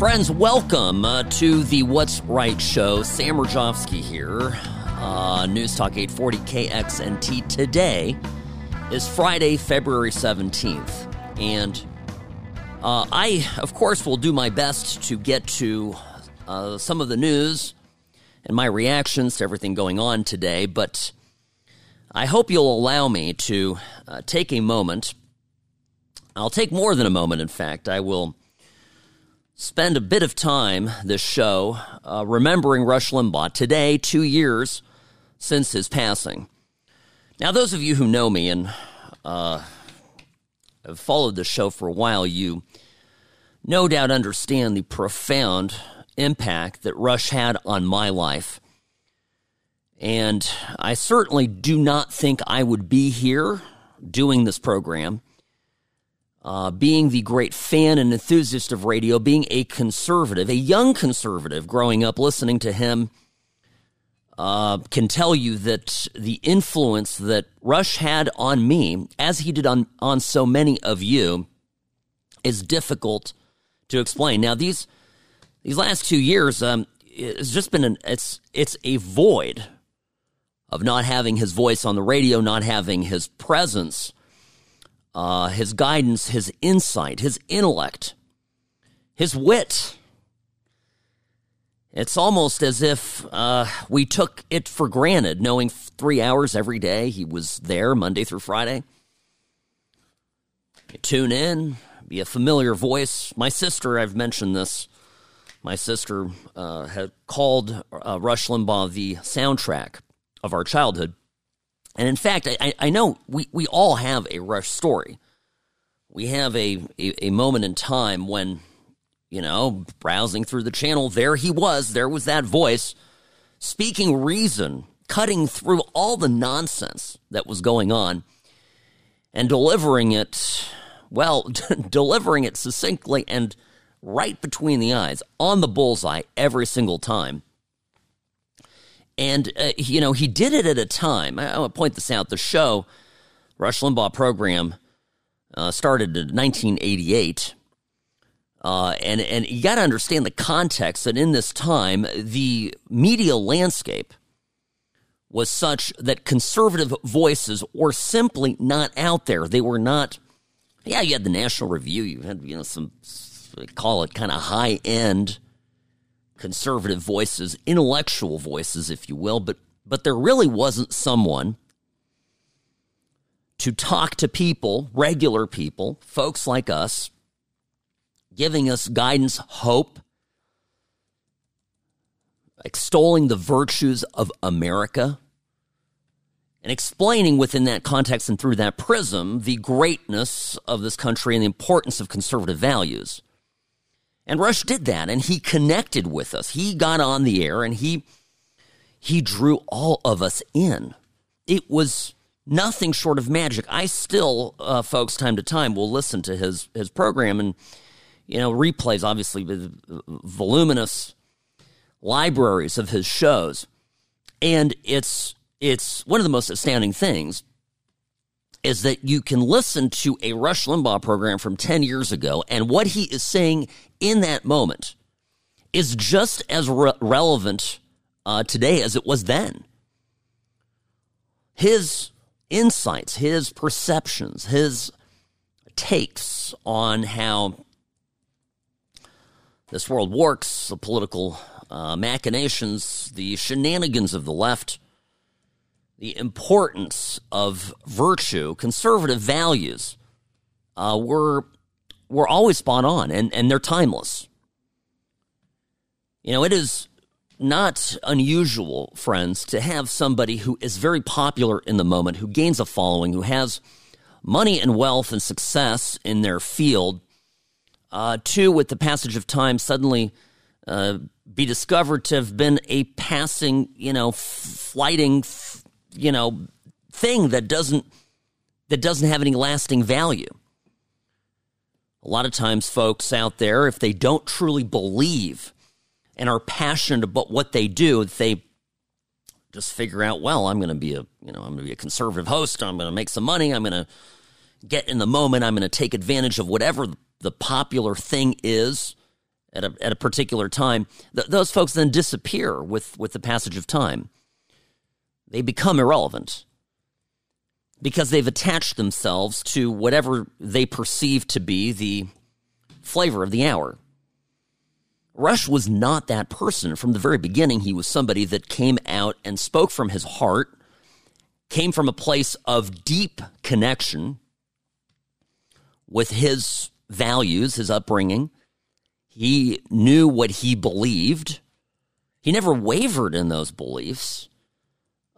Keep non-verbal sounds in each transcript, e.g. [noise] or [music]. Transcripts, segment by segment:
Friends, welcome uh, to the What's Right show. Sam Mirejovsky here, uh, News Talk 840 KXNT. Today is Friday, February 17th. And uh, I, of course, will do my best to get to uh, some of the news and my reactions to everything going on today, but I hope you'll allow me to uh, take a moment. I'll take more than a moment, in fact. I will spend a bit of time this show uh, remembering Rush Limbaugh. Today, two years since his passing. Now, those of you who know me and uh, have followed the show for a while, you no doubt understand the profound impact that Rush had on my life. And I certainly do not think I would be here doing this program uh, being the great fan and enthusiast of radio, being a conservative, a young conservative growing up listening to him, uh, can tell you that the influence that Rush had on me, as he did on, on so many of you, is difficult to explain. Now, these these last two years, um, it's just been an it's it's a void of not having his voice on the radio, not having his presence uh, his guidance, his insight, his intellect, his wit. It's almost as if uh, we took it for granted, knowing three hours every day he was there Monday through Friday. You tune in, be a familiar voice. My sister, I've mentioned this. My sister uh, had called uh, Rush Limbaugh the soundtrack of our childhood. And in fact, I, I know we, we all have a Rush story. We have a, a, a moment in time when, you know, browsing through the channel, there he was, there was that voice speaking reason, cutting through all the nonsense that was going on and delivering it, well, [laughs] delivering it succinctly and right between the eyes, on the bullseye every single time. And, uh, you know, he did it at a time. I, I want to point this out. The show, Rush Limbaugh program, uh, started in 1988. Uh, and, and you got to understand the context that in this time, the media landscape was such that conservative voices were simply not out there. They were not, yeah, you had the National Review, you had, you know, some, call it kind of high end conservative voices, intellectual voices, if you will, but but there really wasn't someone to talk to people, regular people, folks like us, giving us guidance, hope, extolling the virtues of America, and explaining within that context and through that prism the greatness of this country and the importance of conservative values. And Rush did that and he connected with us. He got on the air and he he drew all of us in. It was nothing short of magic. I still, uh, folks, time to time will listen to his his program and you know replays, obviously, with voluminous libraries of his shows, and it's it's one of the most astounding things is that you can listen to a Rush Limbaugh program from 10 years ago, and what he is saying in that moment is just as re- relevant uh, today as it was then. His insights, his perceptions, his takes on how this world works, the political uh, machinations, the shenanigans of the left the importance of virtue, conservative values, uh, were were always spot on, and and they're timeless. You know, it is not unusual, friends, to have somebody who is very popular in the moment, who gains a following, who has money and wealth and success in their field, uh, to, with the passage of time, suddenly uh, be discovered to have been a passing, you know, flighting you know, thing that doesn't that doesn't have any lasting value. A lot of times folks out there if they don't truly believe and are passionate about what they do, they just figure out, well, I'm going to be a, you know, I'm going to be a conservative host. I'm going to make some money. I'm going to get in the moment. I'm going to take advantage of whatever the popular thing is at a, at a particular time. Th- those folks then disappear with, with the passage of time. They become irrelevant because they've attached themselves to whatever they perceive to be the flavor of the hour. Rush was not that person. From the very beginning, he was somebody that came out and spoke from his heart, came from a place of deep connection with his values, his upbringing. He knew what he believed. He never wavered in those beliefs.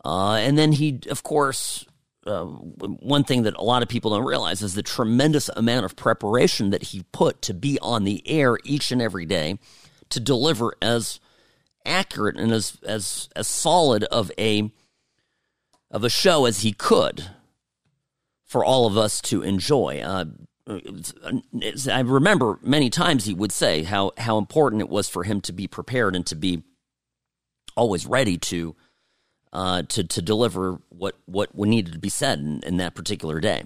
Uh, and then he, of course, uh, one thing that a lot of people don't realize is the tremendous amount of preparation that he put to be on the air each and every day to deliver as accurate and as as as solid of a of a show as he could for all of us to enjoy. Uh, I remember many times he would say how how important it was for him to be prepared and to be always ready to uh, to to deliver what what needed to be said in, in that particular day,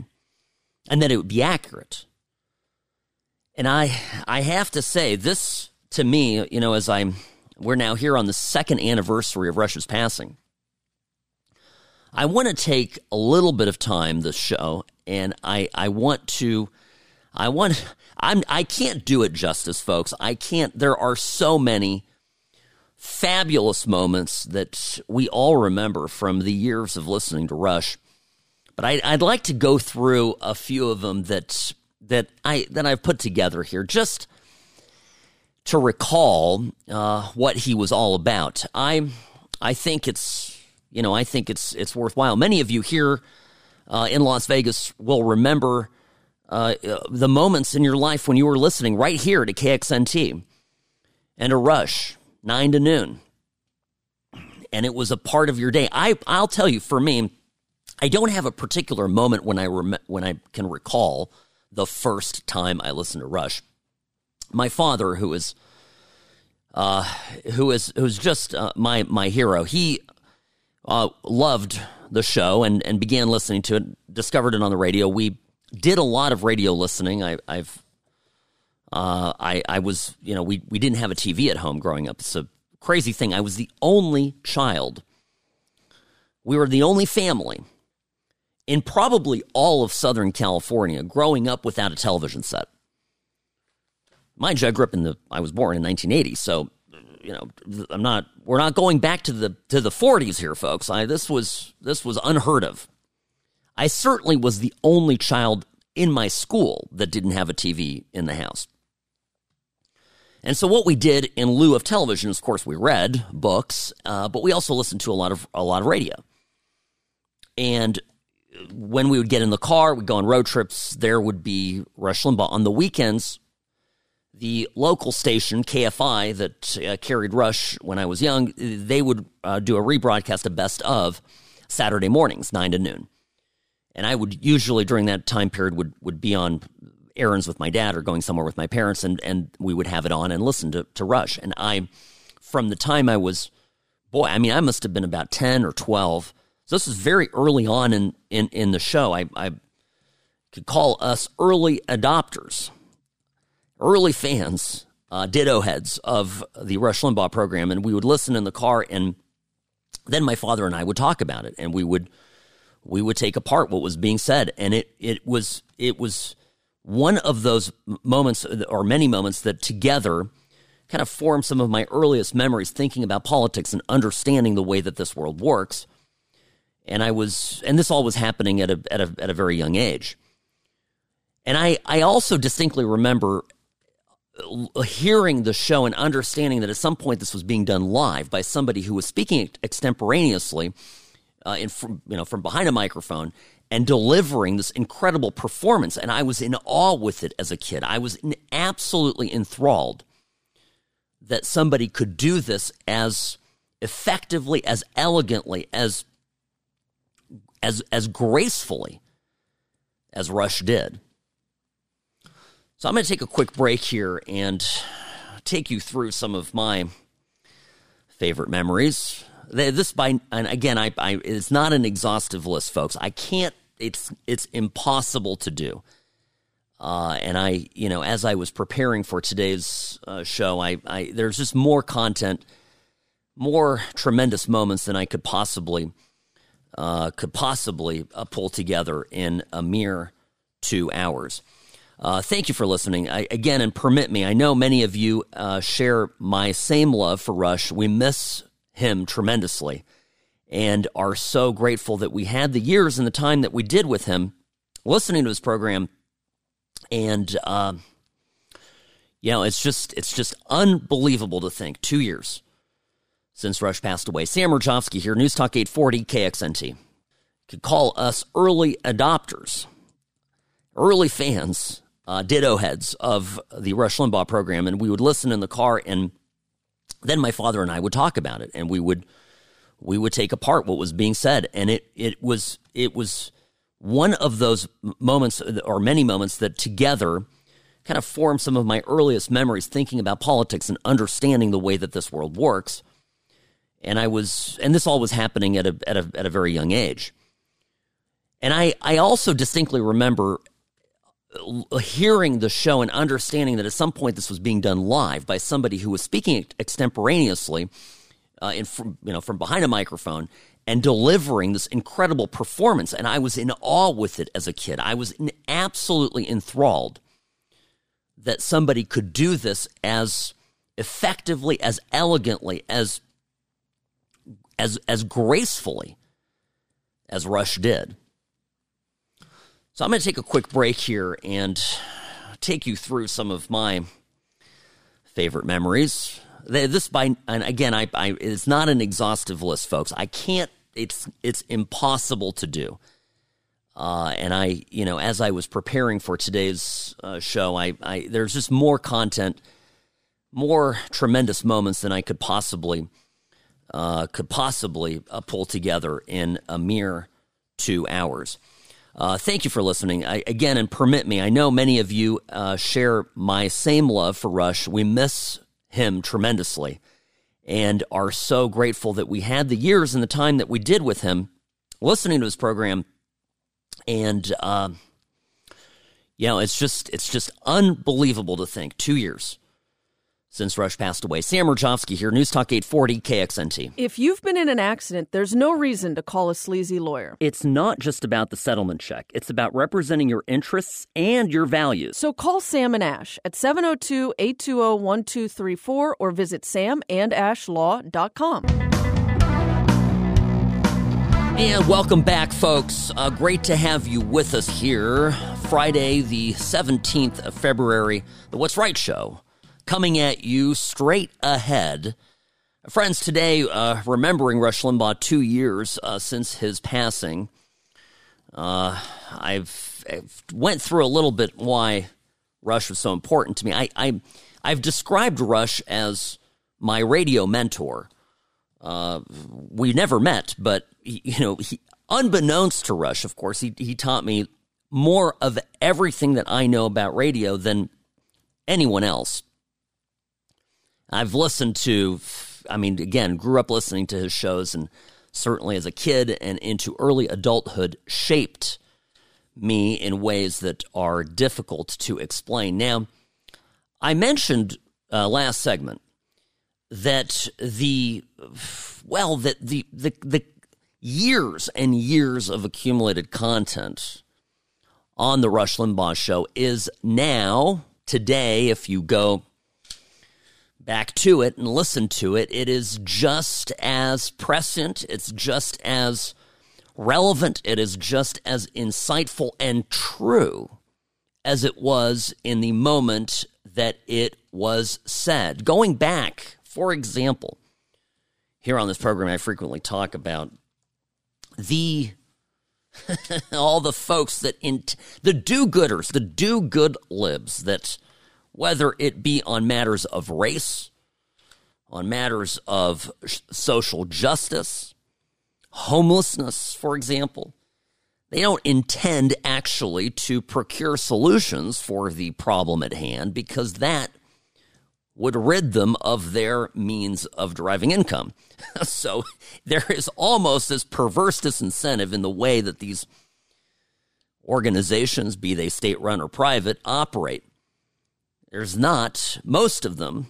and that it would be accurate. And I I have to say this to me, you know, as I'm we're now here on the second anniversary of Rush's passing. I want to take a little bit of time this show, and I I want to I want I'm I can't do it justice, folks. I can't. There are so many fabulous moments that we all remember from the years of listening to Rush. But I, would like to go through a few of them that that I that I've put together here, just to recall uh, what he was all about. I I think it's you know I think it's it's worthwhile. Many of you here uh, in Las Vegas will remember uh, the moments in your life when you were listening right here to KXNT and a Rush nine to noon. And it was a part of your day. I, I'll tell you, for me, I don't have a particular moment when I rem- when I can recall the first time I listened to Rush. My father, who is uh, who is who's just uh, my my hero, he uh, loved the show and and began listening to it. Discovered it on the radio. We did a lot of radio listening. I, I've uh, I, I was, you know, we, we didn't have a TV at home growing up. It's a crazy thing. I was the only child. We were the only family in probably all of Southern California growing up without a television set. Mind you, I grew up in the, I was born in 1980. So, you know, I'm not, we're not going back to the, to the 40s here, folks. I, this was, this was unheard of. I certainly was the only child in my school that didn't have a TV in the house. And so what we did in lieu of television, of course, we read books, uh, but we also listened to a lot of a lot of radio. And when we would get in the car, we'd go on road trips. There would be Rush Limbaugh on the weekends. The local station KFI that uh, carried Rush when I was young, they would uh, do a rebroadcast of Best of Saturday mornings, nine to noon. And I would usually during that time period would would be on errands with my dad or going somewhere with my parents, and, and we would have it on and listen to, to Rush. And I, from the time I was, boy, I mean, I must have been about 10 or 12. So this is very early on in, in, in the show. I, I could call us early adopters, early fans, uh, ditto heads of the Rush Limbaugh program. And we would listen in the car, and then my father and I would talk about it, and we would we would take apart what was being said, and it it was it was one of those moments, or many moments, that together kind of form some of my earliest memories thinking about politics and understanding the way that this world works. And I was, and this all was happening at a, at a, at a very young age. And I, I also distinctly remember hearing the show and understanding that at some point this was being done live by somebody who was speaking extemporaneously uh, in you know from behind a microphone and delivering this incredible performance. And I was in awe with it as a kid. I was in, absolutely enthralled that somebody could do this as effectively, as elegantly, as as as gracefully as Rush did. So I'm going to take a quick break here and take you through some of my favorite memories This by and again, I, I it's not an exhaustive list, folks. I can't. It's it's impossible to do. Uh, and I, you know, as I was preparing for today's uh, show, I, I there's just more content, more tremendous moments than I could possibly uh, could possibly uh, pull together in a mere two hours. Uh, thank you for listening. I, again, and permit me, I know many of you uh, share my same love for Rush. We miss him tremendously and are so grateful that we had the years and the time that we did with him listening to his program. And, uh, you know, it's just, it's just unbelievable to think two years since Rush passed away. Sam Mirejovsky here, News Talk 840 KXNT. Could call us early adopters, early fans uh, ditto heads of the Rush Limbaugh program, and we would listen in the car, and then my father and I would talk about it, and we would we would take apart what was being said, and it it was it was one of those moments or many moments that together kind of formed some of my earliest memories thinking about politics and understanding the way that this world works. And I was, and this all was happening at a at a at a very young age. And I I also distinctly remember hearing the show and understanding that at some point this was being done live by somebody who was speaking extemporaneously uh, in you know from behind a microphone and delivering this incredible performance and I was in awe with it as a kid. I was in, absolutely enthralled that somebody could do this as effectively as elegantly as as as gracefully as Rush did. So I'm going to take a quick break here and take you through some of my favorite memories. This by and again, I, I it's not an exhaustive list, folks. I can't. It's it's impossible to do. Uh, and I, you know, as I was preparing for today's uh, show, I, I there's just more content, more tremendous moments than I could possibly uh, could possibly uh, pull together in a mere two hours. Uh, thank you for listening. I, again, and permit me, I know many of you uh, share my same love for Rush. We miss him tremendously and are so grateful that we had the years and the time that we did with him listening to his program. And, uh, you know, it's just, it's just unbelievable to think two years since Rush passed away. Sam Mirejovsky here, News Talk 840 KXNT. If you've been in an accident, there's no reason to call a sleazy lawyer. It's not just about the settlement check, it's about representing your interests and your values. So call Sam and Ash at 702 820 1234 or visit samandashlaw.com. And welcome back, folks. Uh, great to have you with us here. Friday, the 17th of February, the What's Right Show coming at you straight ahead. Friends, today, uh, remembering Rush Limbaugh two years uh, since his passing, uh, I've, I've, went through a little bit why Rush was so important to me. I, I I've described Rush as my radio mentor. Uh, we never met, but you know, he, unbeknownst to Rush, of course, he he taught me more of everything that I know about radio than anyone else. I've listened to, I mean, again, grew up listening to his shows and certainly as a kid and into early adulthood shaped me in ways that are difficult to explain. Now, I mentioned uh, last segment that the well that the, the the years and years of accumulated content on the Rush Limbaugh show is now today if you go back to it and listen to it, it is just as prescient, it's just as relevant, it is just as insightful and true as it was in the moment that it was said. Going back, for example, here on this program, I frequently talk about the [laughs] all the folks that in the do-gooders, the do-good libs that whether it be on matters of race, on matters of social justice, homelessness, for example. They don't intend actually to procure solutions for the problem at hand because that would rid them of their means of deriving income. [laughs] so there is almost this perverse disincentive in the way that these organizations, be they state run or private, operate. There's not, most of them,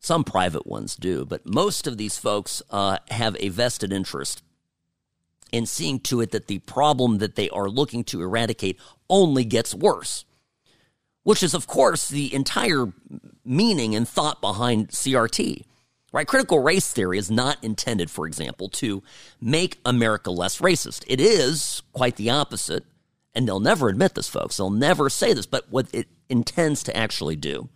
some private ones do, but most of these folks uh, have a vested interest in seeing to it that the problem that they are looking to eradicate only gets worse which is, of course, the entire meaning and thought behind CRT. Right? Critical race theory is not intended, for example, to make America less racist. It is quite the opposite. And they'll never admit this, folks. They'll never say this. But what it intends to actually do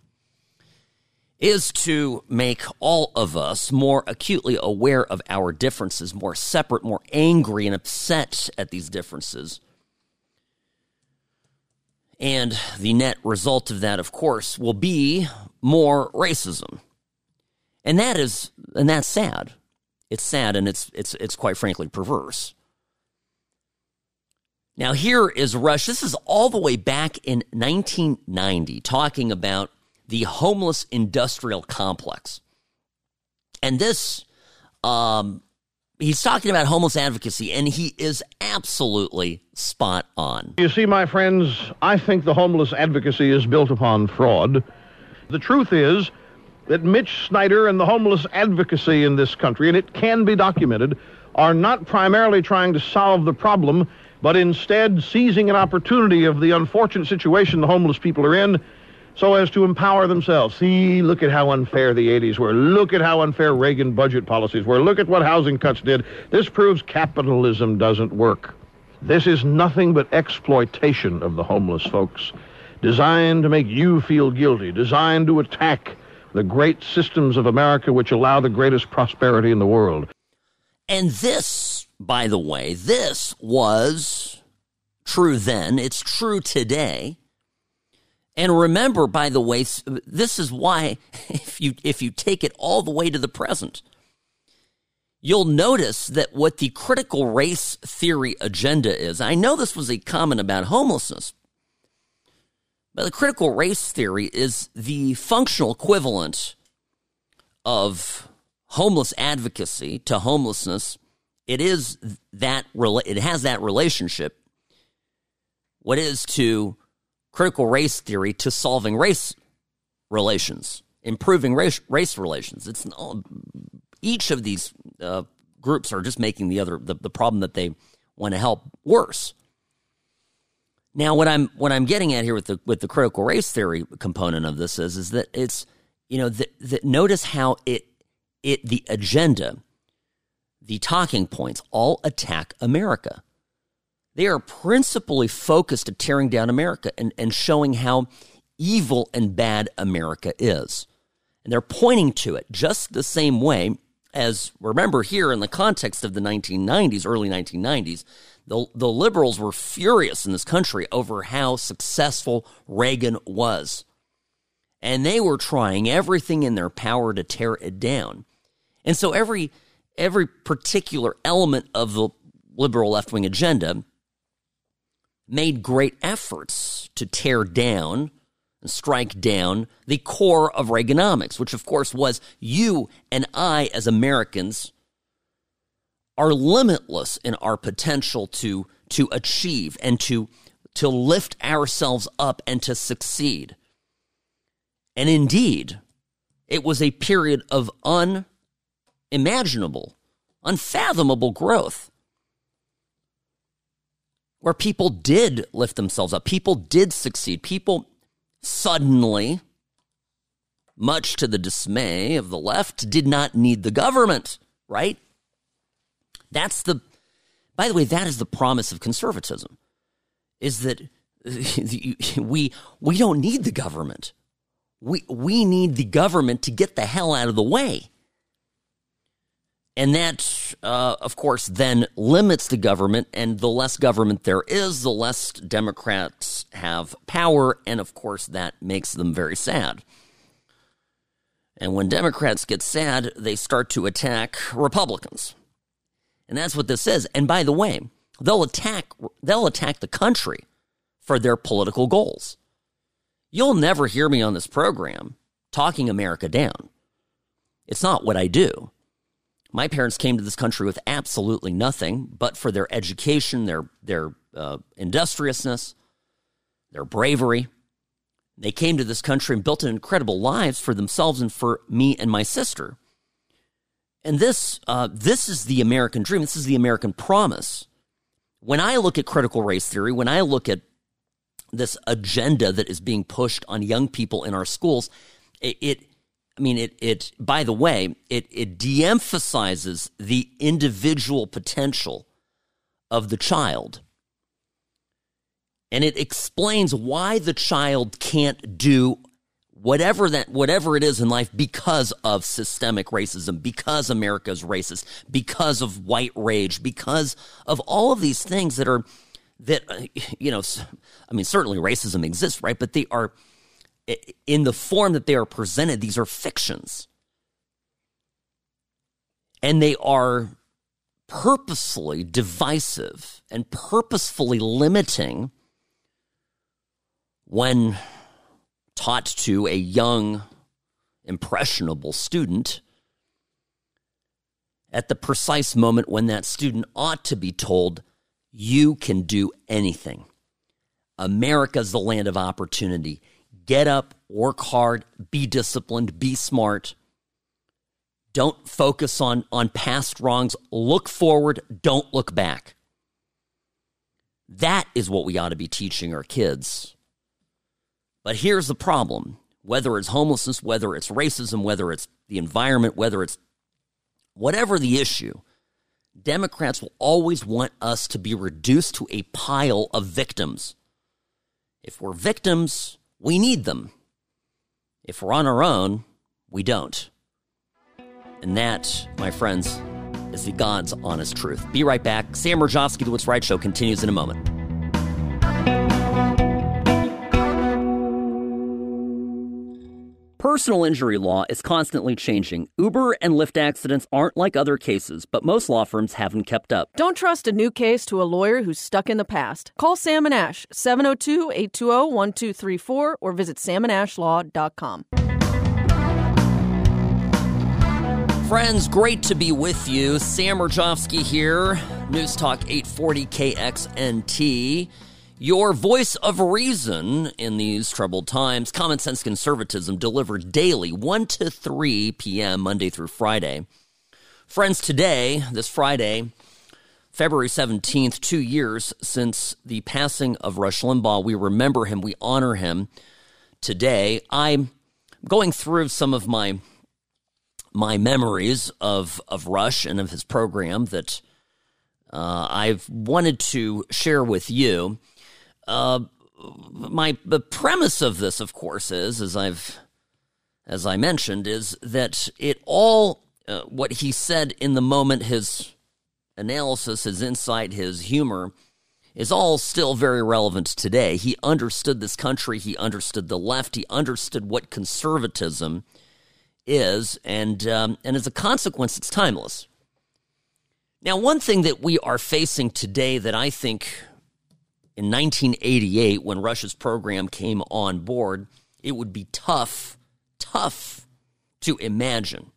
is to make all of us more acutely aware of our differences, more separate, more angry, and upset at these differences and the net result of that, of course, will be more racism. And that is and that's sad. It's sad and it's it's it's quite frankly perverse. Now here is Rush. This is all the way back in 1990 talking about the homeless industrial complex. And this um, he's talking about homeless advocacy, and he is absolutely spot on. You see, my friends, I think the homeless advocacy is built upon fraud. The truth is that Mitch Snyder and the homeless advocacy in this country, and it can be documented, are not primarily trying to solve the problem, but instead seizing an opportunity of the unfortunate situation the homeless people are in so as to empower themselves. See, look at how unfair the 80s were. Look at how unfair Reagan budget policies were. Look at what housing cuts did. This proves capitalism doesn't work. This is nothing but exploitation of the homeless folks, designed to make you feel guilty, designed to attack the great systems of America which allow the greatest prosperity in the world. And this, by the way, this was true then, it's true today. And remember, by the way, this is why [laughs] if you if you take it all the way to the present, you'll notice that what the critical race theory agenda is. I know this was a comment about homelessness, but the critical race theory is the functional equivalent of homeless advocacy to homelessness. It is that it has that relationship. What is to critical race theory to solving race relations, improving race, race relations. It's each of these uh, groups are just making the other the, the problem that they want to help worse. Now, what I'm what I'm getting at here with the with the critical race theory component of this is is that it's you know that notice how it it the agenda, the talking points all attack America. They are principally focused at tearing down America and, and showing how evil and bad America is. And they're pointing to it just the same way as, remember, here in the context of the 1990s, early 1990s, the, the liberals were furious in this country over how successful Reagan was. And they were trying everything in their power to tear it down. And so every every particular element of the liberal left wing agenda made great efforts to tear down and strike down the core of Reaganomics, which of course was you and I as Americans are limitless in our potential to to achieve and to to lift ourselves up and to succeed. And indeed, it was a period of unimaginable, unfathomable growth where people did lift themselves up, people did succeed, people suddenly, much to the dismay of the left, did not need the government, right? That's the, by the way, that is the promise of conservatism, is that [laughs] we, we don't need the government. We, we need the government to get the hell out of the way. And that, uh, of course, then limits the government. And the less government there is, the less Democrats have power. And of course, that makes them very sad. And when Democrats get sad, they start to attack Republicans. And that's what this is. And by the way, they'll attack they'll attack the country for their political goals. You'll never hear me on this program talking America down. It's not what I do. My parents came to this country with absolutely nothing but for their education, their their uh, industriousness, their bravery. They came to this country and built an incredible lives for themselves and for me and my sister. And this uh, this is the American dream. This is the American promise. When I look at critical race theory, when I look at this agenda that is being pushed on young people in our schools, it, it I mean, it, it, by the way, it, it de emphasizes the individual potential of the child. And it explains why the child can't do whatever that whatever it is in life because of systemic racism because america's racist because of white rage because of all of these things that are that uh, you know i mean certainly racism exists right but they are in the form that they are presented, these are fictions. And they are purposefully divisive and purposefully limiting when taught to a young, impressionable student at the precise moment when that student ought to be told, You can do anything. America's the land of opportunity get up, work hard, be disciplined, be smart. Don't focus on, on past wrongs. Look forward, don't look back. That is what we ought to be teaching our kids. But here's the problem whether it's homelessness, whether it's racism, whether it's the environment, whether it's whatever the issue, Democrats will always want us to be reduced to a pile of victims. If we're victims, we need them. If we're on our own, we don't. And that, my friends, is the God's honest truth. Be right back. Sam Mirejovsky, The What's Right Show, continues in a moment. Personal injury law is constantly changing. Uber and Lyft accidents aren't like other cases, but most law firms haven't kept up. Don't trust a new case to a lawyer who's stuck in the past. Call Sam and Ash, 702 820 1234, or visit samandashlaw.com. Friends, great to be with you. Sam Mirejovsky here, News Talk 840 KXNT your voice of reason in these troubled times. Common Sense Conservatism delivered daily, 1 to 3 p.m., Monday through Friday. Friends, today, this Friday, February 17th, two years since the passing of Rush Limbaugh, we remember him, we honor him today. I'm going through some of my my memories of, of Rush and of his program that uh, I've wanted to share with you. Uh, my the premise of this, of course, is as I've as I mentioned, is that it all uh, what he said in the moment, his analysis, his insight, his humor, is all still very relevant today. He understood this country. He understood the left. He understood what conservatism is, and um, and as a consequence, it's timeless. Now, one thing that we are facing today that I think in 1988, when Rush's program came on board, it would be tough, tough to imagine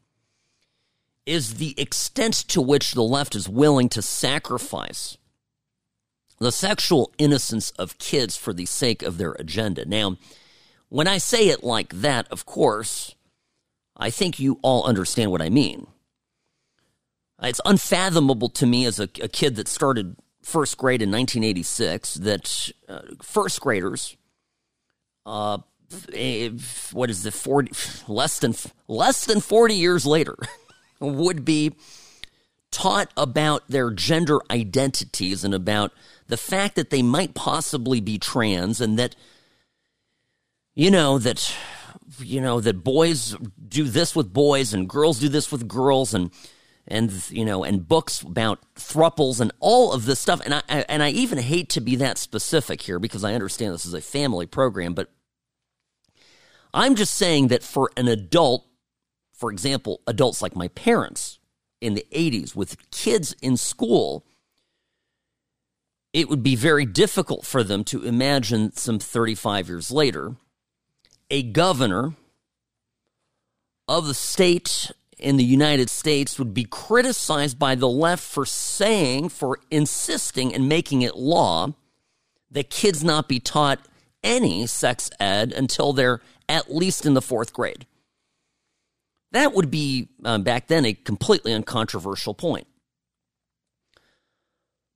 is the extent to which the left is willing to sacrifice the sexual innocence of kids for the sake of their agenda. Now, when I say it like that, of course, I think you all understand what I mean. It's unfathomable to me as a, a kid that started first grade in 1986 that uh, first graders, uh, what is the 40, less than less than 40 years later, [laughs] would be taught about their gender identities and about the fact that they might possibly be trans and that you know that you know that boys do this with boys and girls do this with girls and and you know and books about thruples and all of this stuff. And I, and I even hate to be that specific here because I understand this is a family program but I'm just saying that for an adult for example adults like my parents in the 80s with kids in school it would be very difficult for them to imagine some 35 years later a governor of the state in the United States would be criticized by the left for saying, for insisting and making it law that kids not be taught any sex ed until they're at least in the fourth grade. That would be, um, back then, a completely uncontroversial point.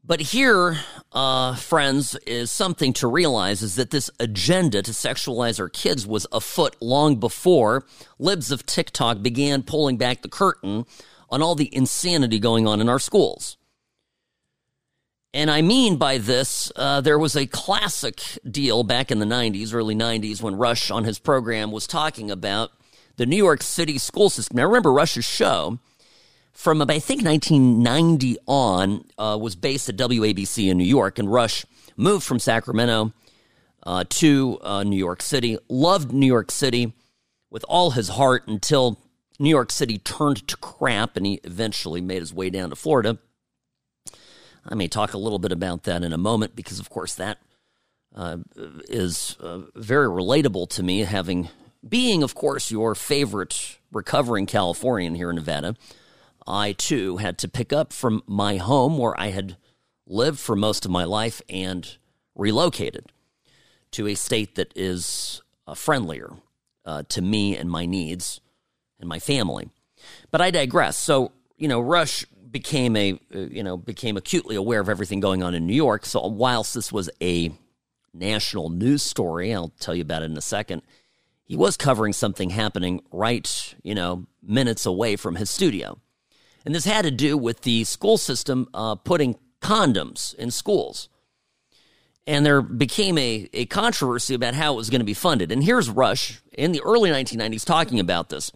But here, uh, friends, is something to realize is that this agenda to sexualize our kids was afoot long before libs of TikTok began pulling back the curtain on all the insanity going on in our schools. And I mean by this, uh, there was a classic deal back in the 90s, early 90s, when Rush on his program was talking about the New York City school system. Now, remember Rush's show from I think 1990 on uh, was based at WABC in New York, and Rush moved from Sacramento uh, to uh, New York City. Loved New York City with all his heart until New York City turned to crap, and he eventually made his way down to Florida. I may talk a little bit about that in a moment because, of course, that uh, is uh, very relatable to me, having being, of course, your favorite recovering Californian here in Nevada. I too had to pick up from my home where I had lived for most of my life and relocated to a state that is uh, friendlier uh, to me and my needs and my family. But I digress. So, you know, Rush became a, uh, you know, became acutely aware of everything going on in New York. So, whilst this was a national news story, I'll tell you about it in a second, he was covering something happening right, you know, minutes away from his studio. And this had to do with the school system uh, putting condoms in schools. And there became a, a controversy about how it was going to be funded. And here's Rush in the early 1990s talking about this.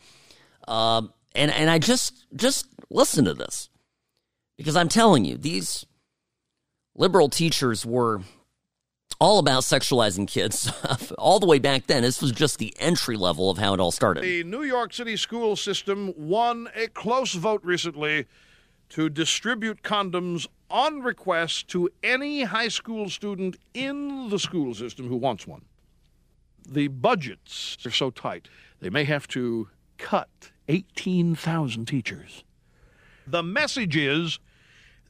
Uh, and, and I just, just listen to this because I'm telling you, these liberal teachers were all about sexualizing kids [laughs] all the way back then. This was just the entry level of how it all started. The New York City school system won a close vote recently to distribute condoms on request to any high school student in the school system who wants one. The budgets are so tight, they may have to cut 18,000 teachers. The message is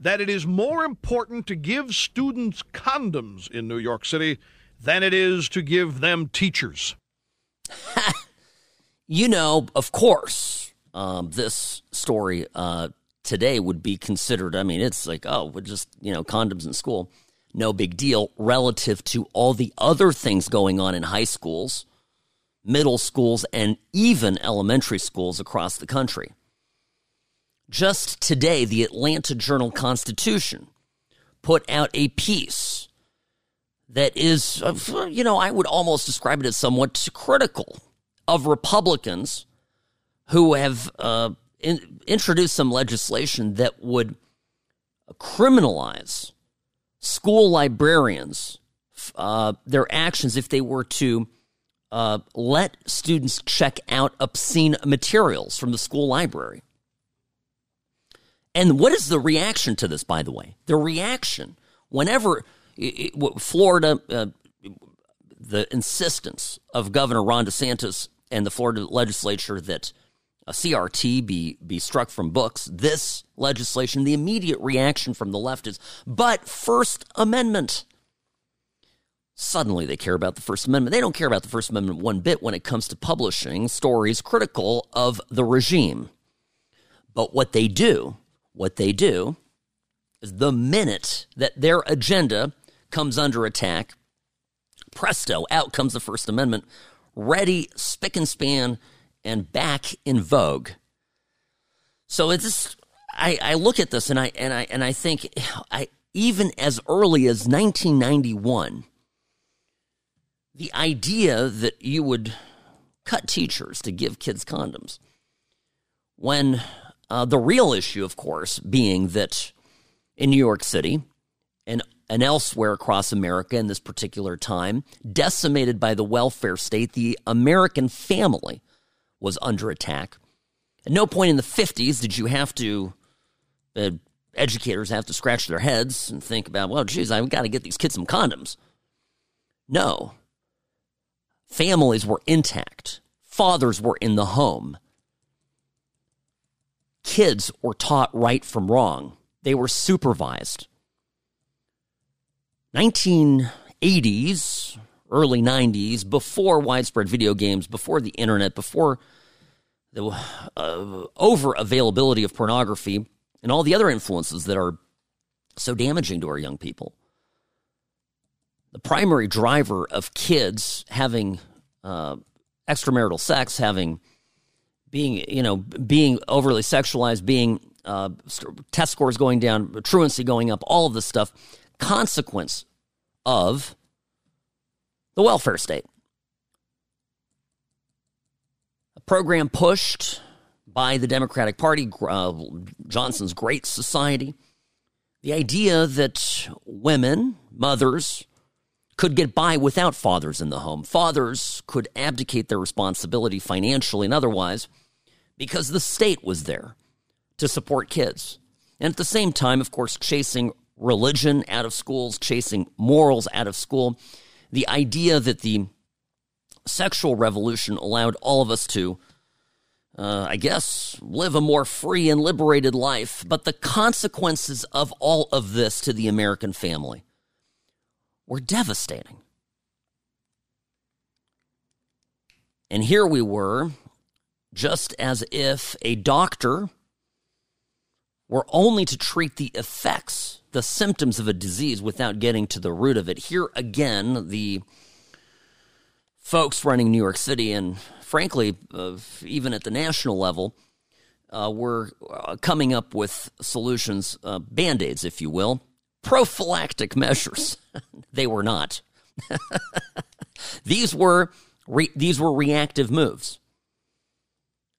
that it is more important to give students condoms in New York City than it is to give them teachers. [laughs] you know, of course, um, this story uh, today would be considered. I mean, it's like, oh, we're just, you know, condoms in school. No big deal relative to all the other things going on in high schools, middle schools, and even elementary schools across the country. Just today, the Atlanta Journal Constitution put out a piece that is, you know, I would almost describe it as somewhat critical of Republicans who have uh, in, introduced some legislation that would criminalize school librarians, uh, their actions if they were to uh, let students check out obscene materials from the school library. And what is the reaction to this, by the way? The reaction, whenever it, it, Florida, uh, the insistence of Governor Ron DeSantis and the Florida legislature that a CRT be, be struck from books, this legislation, the immediate reaction from the left is, but First Amendment. Suddenly they care about the First Amendment. They don't care about the First Amendment one bit when it comes to publishing stories critical of the regime. But what they do what they do is the minute that their agenda comes under attack, presto, out comes the First Amendment, ready, spick and span, and back in vogue. So it's I, I look at this and I and I and I think I even as early as 1991, the idea that you would cut teachers to give kids condoms when uh, the real issue, of course, being that in New York City and, and elsewhere across America in this particular time, decimated by the welfare state, the American family was under attack. At no point in the 50s did you have to, uh, educators have to scratch their heads and think about, well, geez, I've got to get these kids some condoms. No. Families were intact, fathers were in the home kids were taught right from wrong, they were supervised. 1980s, early 90s, before widespread video games, before the internet, before the uh, over availability of pornography and all the other influences that are so damaging to our young people. The primary driver of kids having uh, extramarital sex, having being you know being overly sexualized, being uh, test scores going down, truancy going up, all of this stuff, consequence of the welfare state. A program pushed by the Democratic Party, uh, Johnson's Great Society. The idea that women, mothers, could get by without fathers in the home. Fathers could abdicate their responsibility financially and otherwise because the state was there to support kids. And at the same time, of course, chasing religion out of schools, chasing morals out of school. The idea that the sexual revolution allowed all of us to, uh, I guess, live a more free and liberated life. But the consequences of all of this to the American family were devastating. And here we were, just as if a doctor were only to treat the effects the symptoms of a disease without getting to the root of it. Here again, the folks running New York City and frankly, uh, even at the national level, uh, were uh, coming up with solutions, uh, band aids, if you will, prophylactic measures. [laughs] they were not. [laughs] these were re- these were reactive moves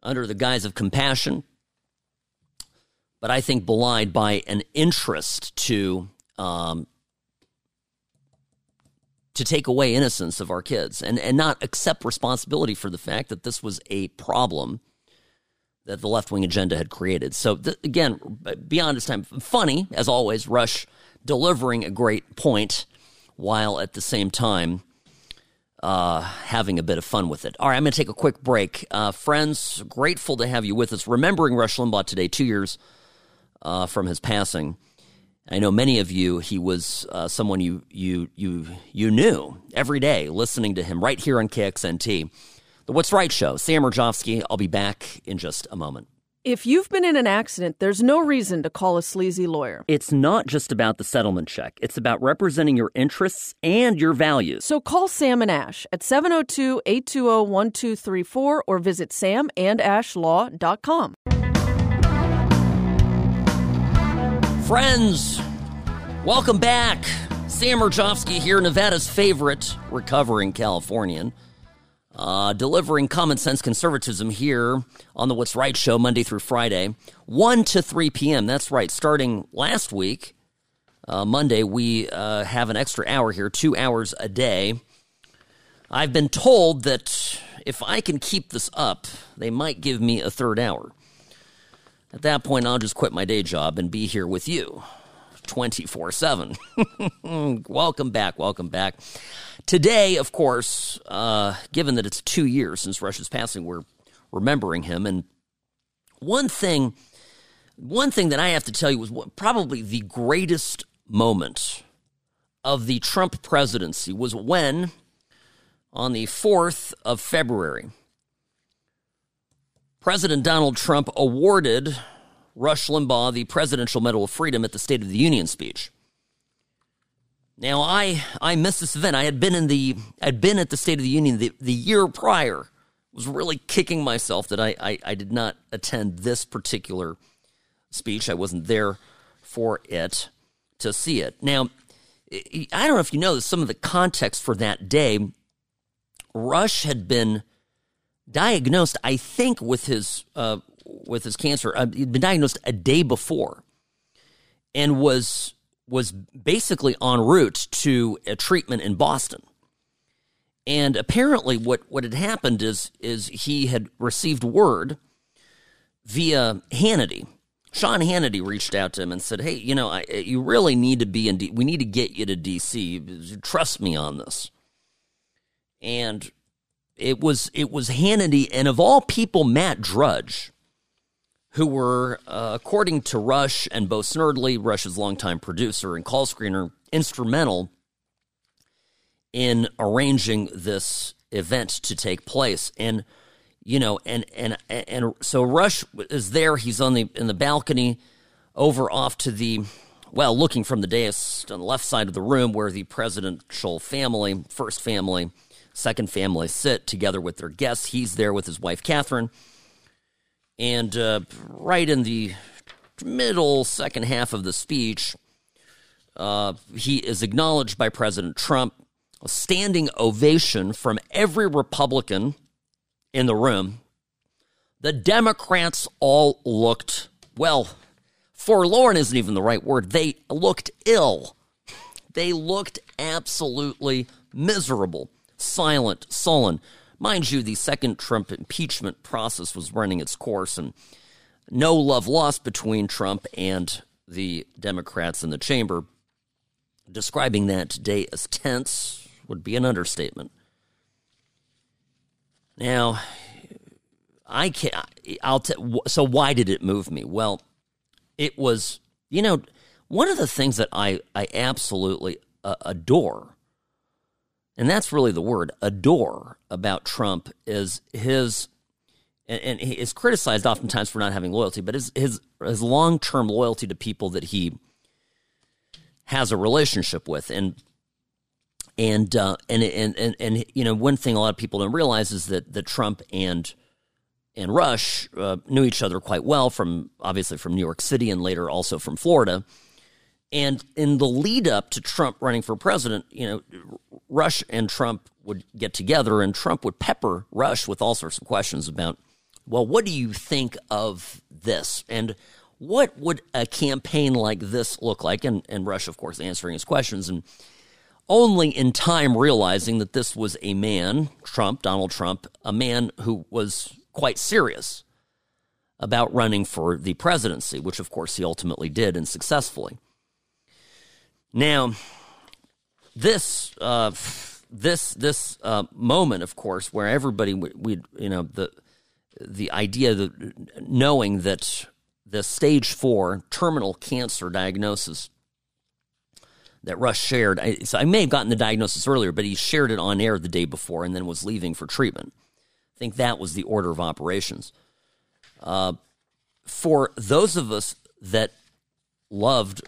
under the guise of compassion, but I think belied by an interest to um, to take away innocence of our kids and, and not accept responsibility for the fact that this was a problem that the left wing agenda had created. So, th- again, beyond its time, funny, as always, Rush delivering a great point while at the same time uh, having a bit of fun with it. All right, I'm going to take a quick break. Uh, friends, grateful to have you with us. Remembering Rush Limbaugh today, two years uh, from his passing. I know many of you. He was uh, someone you you you you knew every day, listening to him right here on KXNT, the What's Right show. Sam Mirejovsky. I'll be back in just a moment. If you've been in an accident, there's no reason to call a sleazy lawyer. It's not just about the settlement check. It's about representing your interests and your values. So call Sam and Ash at 702-820-1234 or visit samandashlaw.com. Friends, welcome back. Sam Mirejovsky here, Nevada's favorite recovering Californian. Uh, delivering common sense conservatism here on the What's Right show, Monday through Friday, 1 to 3 p.m. That's right. Starting last week, uh, Monday, we uh, have an extra hour here, two hours a day. I've been told that if I can keep this up, they might give me a third hour. At that point, I'll just quit my day job and be here with you 24 7. [laughs] welcome back. Welcome back. Today, of course, uh, given that it's two years since Rush's passing, we're remembering him. And one thing, one thing that I have to tell you was probably the greatest moment of the Trump presidency was when, on the 4th of February, President Donald Trump awarded Rush Limbaugh the Presidential Medal of Freedom at the State of the Union speech. Now, I I missed this event. I had been in the I'd been at the State of the Union the, the year prior. Was really kicking myself that I, I I did not attend this particular speech. I wasn't there for it to see it. Now, I don't know if you know some of the context for that day. Rush had been diagnosed, I think, with his uh, with his cancer. Uh, he'd been diagnosed a day before, and was was basically en route to a treatment in Boston. And apparently, what what had happened is is he had received word via Hannity. Sean Hannity reached out to him and said, "Hey, you know, I, you really need to be in. D- we need to get you to DC. Trust me on this." And it was it was Hannity and of all people Matt Drudge who were, uh, according to Rush and Bo Snerdley, Rush's longtime producer and call screener, instrumental in arranging this event to take place. And you know, and and and so Rush is there. He's on the in the balcony, over off to the well, looking from the dais on the left side of the room where the presidential family, first family, second family sit together with their guests. He's there with his wife Kathryn, and uh, right in the middle second half of the speech, uh, he is acknowledged by President Trump. A standing ovation from every Republican in the room. The Democrats all looked, well, forlorn isn't even the right word. They looked ill. They looked absolutely miserable, silent, sullen. Mind you, the second Trump impeachment process was running its course, and no love lost between Trump and the Democrats in the chamber. Describing that today as tense would be an understatement. Now, I can't. I'll tell. So why did it move me? Well, it was you know one of the things that I I absolutely uh, adore, and that's really the word adore about Trump is his. And, and he is criticized oftentimes for not having loyalty, but his his his long term loyalty to people that he has a relationship with, and and uh, and, and and and you know one thing a lot of people don't realize is that that Trump and and Rush uh, knew each other quite well from obviously from New York City and later also from Florida. And in the lead up to Trump running for president, you know, Rush and Trump would get together, and Trump would pepper Rush with all sorts of questions about, well, what do you think of this? And what would a campaign like this look like? And, and Rush, of course, answering his questions. And only in time realizing that this was a man, Trump, Donald Trump, a man who was quite serious about running for the presidency, which of course he ultimately did and successfully. Now, this uh, this this uh, moment, of course, where everybody we you know the the idea that knowing that the stage four terminal cancer diagnosis that Rush shared. I, so I may have gotten the diagnosis earlier, but he shared it on air the day before and then was leaving for treatment. I think that was the order of operations. Uh, for those of us that loved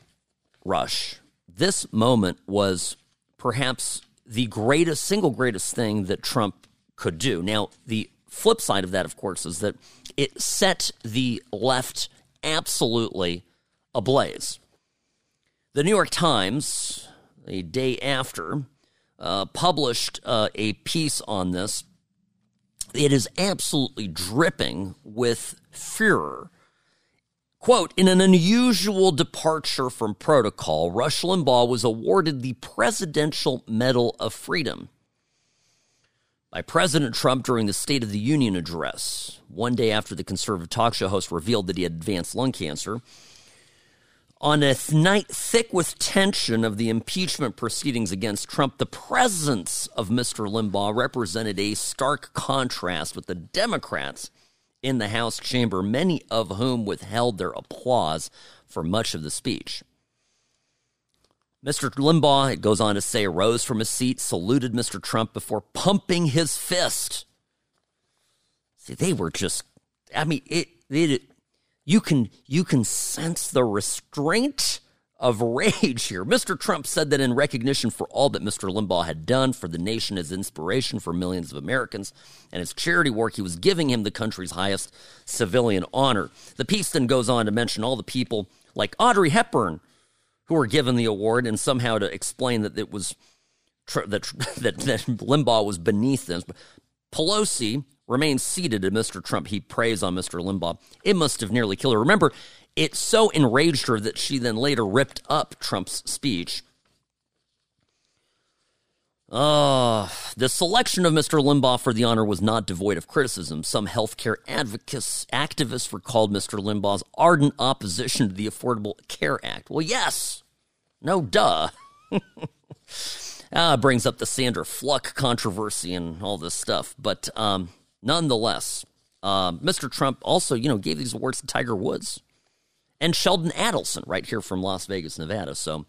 Rush, this moment was perhaps the greatest, single greatest thing that Trump could do. Now, the flip side of that, of course, is that it set the left absolutely ablaze. The New York Times, a day after, uh, published uh, a piece on this. It is absolutely dripping with furor. Quote, in an unusual departure from protocol, Rush Limbaugh was awarded the Presidential Medal of Freedom by President Trump during the State of the Union address, one day after the conservative talk show host revealed that he had advanced lung cancer. On a night thick with tension of the impeachment proceedings against Trump, the presence of Mr. Limbaugh represented a stark contrast with the Democrats in the House chamber, many of whom withheld their applause for much of the speech. Mr. Limbaugh, it goes on to say, rose from his seat, saluted Mr. Trump before pumping his fist. See, they were just, I mean, it, it you can you can sense the restraint of rage here. Mr. Trump said that in recognition for all that Mr. Limbaugh had done for the nation as inspiration for millions of Americans and his charity work, he was giving him the country's highest civilian honor. The piece then goes on to mention all the people like Audrey Hepburn who were given the award and somehow to explain that it was that, [laughs] that, that Limbaugh was beneath this. Pelosi remains seated and Mr. Trump he preys on Mr. Limbaugh. It must have nearly killed her. Remember, it so enraged her that she then later ripped up Trump's speech. Uh, the selection of Mr. Limbaugh for the honor was not devoid of criticism. Some healthcare advocates, activists recalled Mr. Limbaugh's ardent opposition to the Affordable Care Act. Well, yes. No duh. [laughs] ah, brings up the Sandra Fluke controversy and all this stuff. But um, Nonetheless, uh, Mr. Trump also, you know, gave these awards to Tiger Woods and Sheldon Adelson right here from Las Vegas, Nevada. So,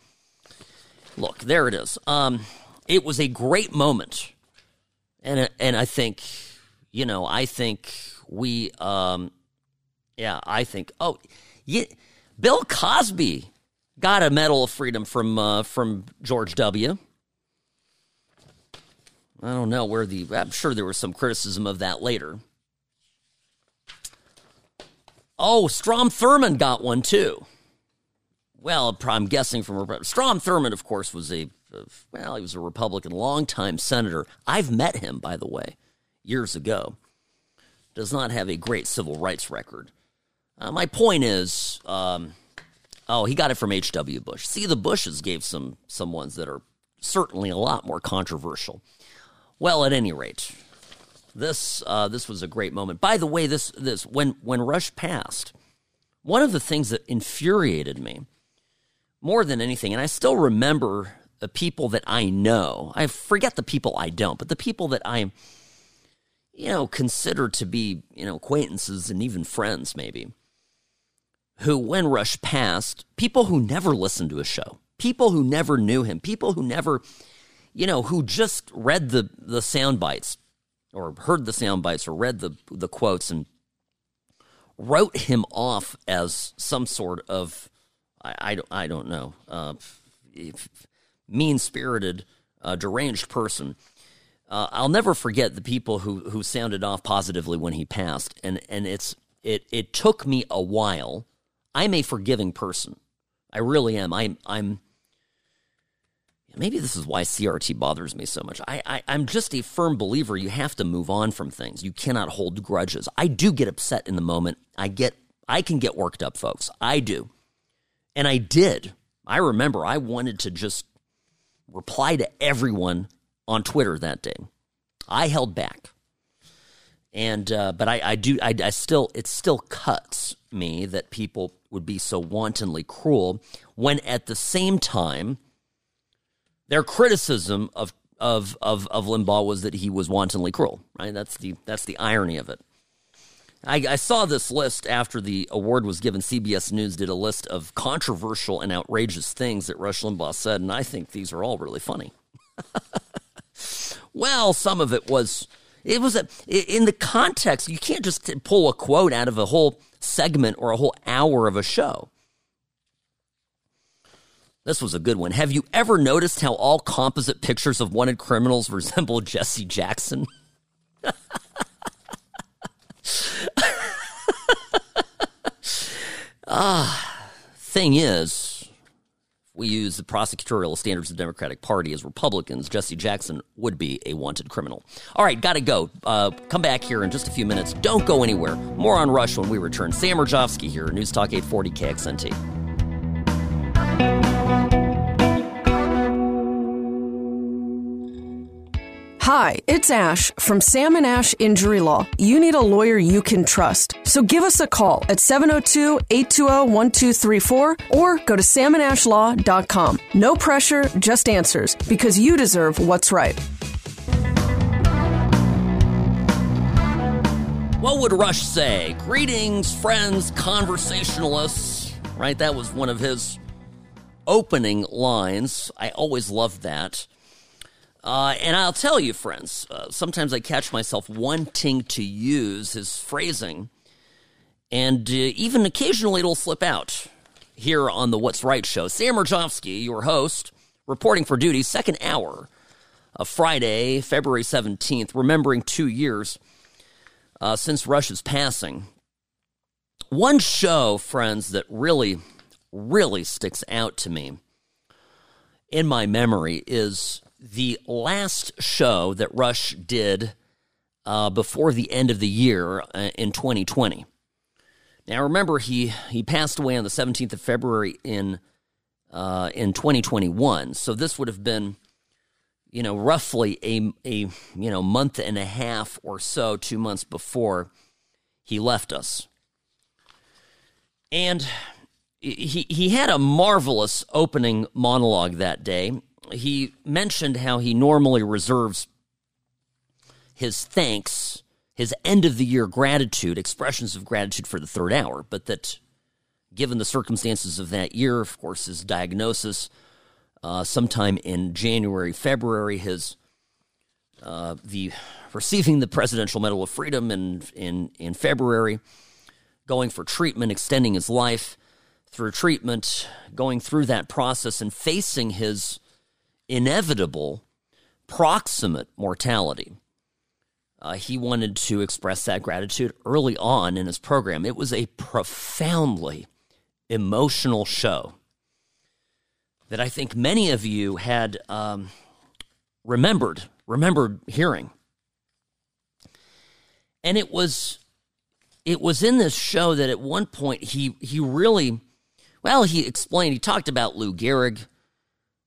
look, there it is. Um, it was a great moment, and and I think, you know, I think we, um, yeah, I think. Oh, yeah, Bill Cosby got a Medal of Freedom from uh, from George W. I don't know where the. I'm sure there was some criticism of that later. Oh, Strom Thurmond got one too. Well, I'm guessing from Strom Thurmond, of course, was a well, he was a Republican, longtime senator. I've met him, by the way, years ago. Does not have a great civil rights record. Uh, my point is, um, oh, he got it from H.W. Bush. See, the Bushes gave some some ones that are certainly a lot more controversial. Well, at any rate, this uh, this was a great moment. By the way, this this when when Rush passed, one of the things that infuriated me more than anything, and I still remember the people that I know. I forget the people I don't, but the people that I you know consider to be you know acquaintances and even friends maybe who when rush passed people who never listened to a show people who never knew him people who never you know who just read the the sound bites or heard the sound bites or read the the quotes and wrote him off as some sort of I, I, don't, I don't know uh, mean spirited uh, deranged person. Uh, I'll never forget the people who who sounded off positively when he passed, and and it's it it took me a while. I'm a forgiving person. I really am. I'm I'm maybe this is why CRT bothers me so much. I, I I'm just a firm believer you have to move on from things. You cannot hold grudges. I do get upset in the moment. I get I can get worked up, folks. I do. And I did. I remember I wanted to just reply to everyone on Twitter that day. I held back. And uh, but I, I do I, I still it still cuts me that people would be so wantonly cruel when at the same time their criticism of of of of Limbaugh was that he was wantonly cruel. Right? That's the that's the irony of it. I, I, saw this list after the award was given. CBS News did a list of controversial and outrageous things that Rush Limbaugh said, and I think these are all really funny. [laughs] well, some of it was it was a, in the context. You can't just pull a quote out of a whole segment or a whole hour of a show. This was a good one. Have you ever noticed how all composite pictures of wanted criminals [laughs] resemble Jesse Jackson? [laughs] ah, thing is, we use the prosecutorial standards of the Democratic Party as Republicans, Jesse Jackson would be a wanted criminal. All right, gotta go. Uh, come back here in just a few minutes. Don't go anywhere. More on Rush when we return. Sam Mirejovsky here, News Talk 840 KXNT. Hi, it's Ash from Sam and Ash Injury Law. You need a lawyer you can trust. So give us a call at 702 820 1234 or go to samandashlaw.com. No pressure, just answers, because you deserve what's right. What would Rush say? Greetings, friends, conversationalists. Right? That was one of his opening lines. I always loved that. Uh, and I'll tell you, friends, uh, sometimes I catch myself wanting to use his phrasing, and uh, even occasionally it'll slip out here on the What's Right show. Sam Mirejovsky, your host, reporting for duty, second hour of Friday, February 17th, remembering two years uh, since Rush's passing. One show, friends, that really, really sticks out to me in my memory is the last show that Rush did uh, before the end of the year uh, in 2020. Now, remember, he, he passed away on the 17th of February in, uh, in 2021. So this would have been, you know, roughly a, a, you know, month and a half or so, two months before he left us. And he, he had a marvelous opening monologue that day he mentioned how he normally reserves his thanks, his end of the year gratitude, expressions of gratitude for the third hour, but that given the circumstances of that year, of course, his diagnosis uh, sometime in January, February, his uh, the receiving the Presidential Medal of Freedom in in in February, going for treatment, extending his life through treatment, going through that process, and facing his inevitable proximate mortality. Uh, he wanted to express that gratitude early on in his program. It was a profoundly emotional show that I think many of you had um, remembered remembered hearing. And it was it was in this show that at one point he he really well he explained he talked about Lou Gehrig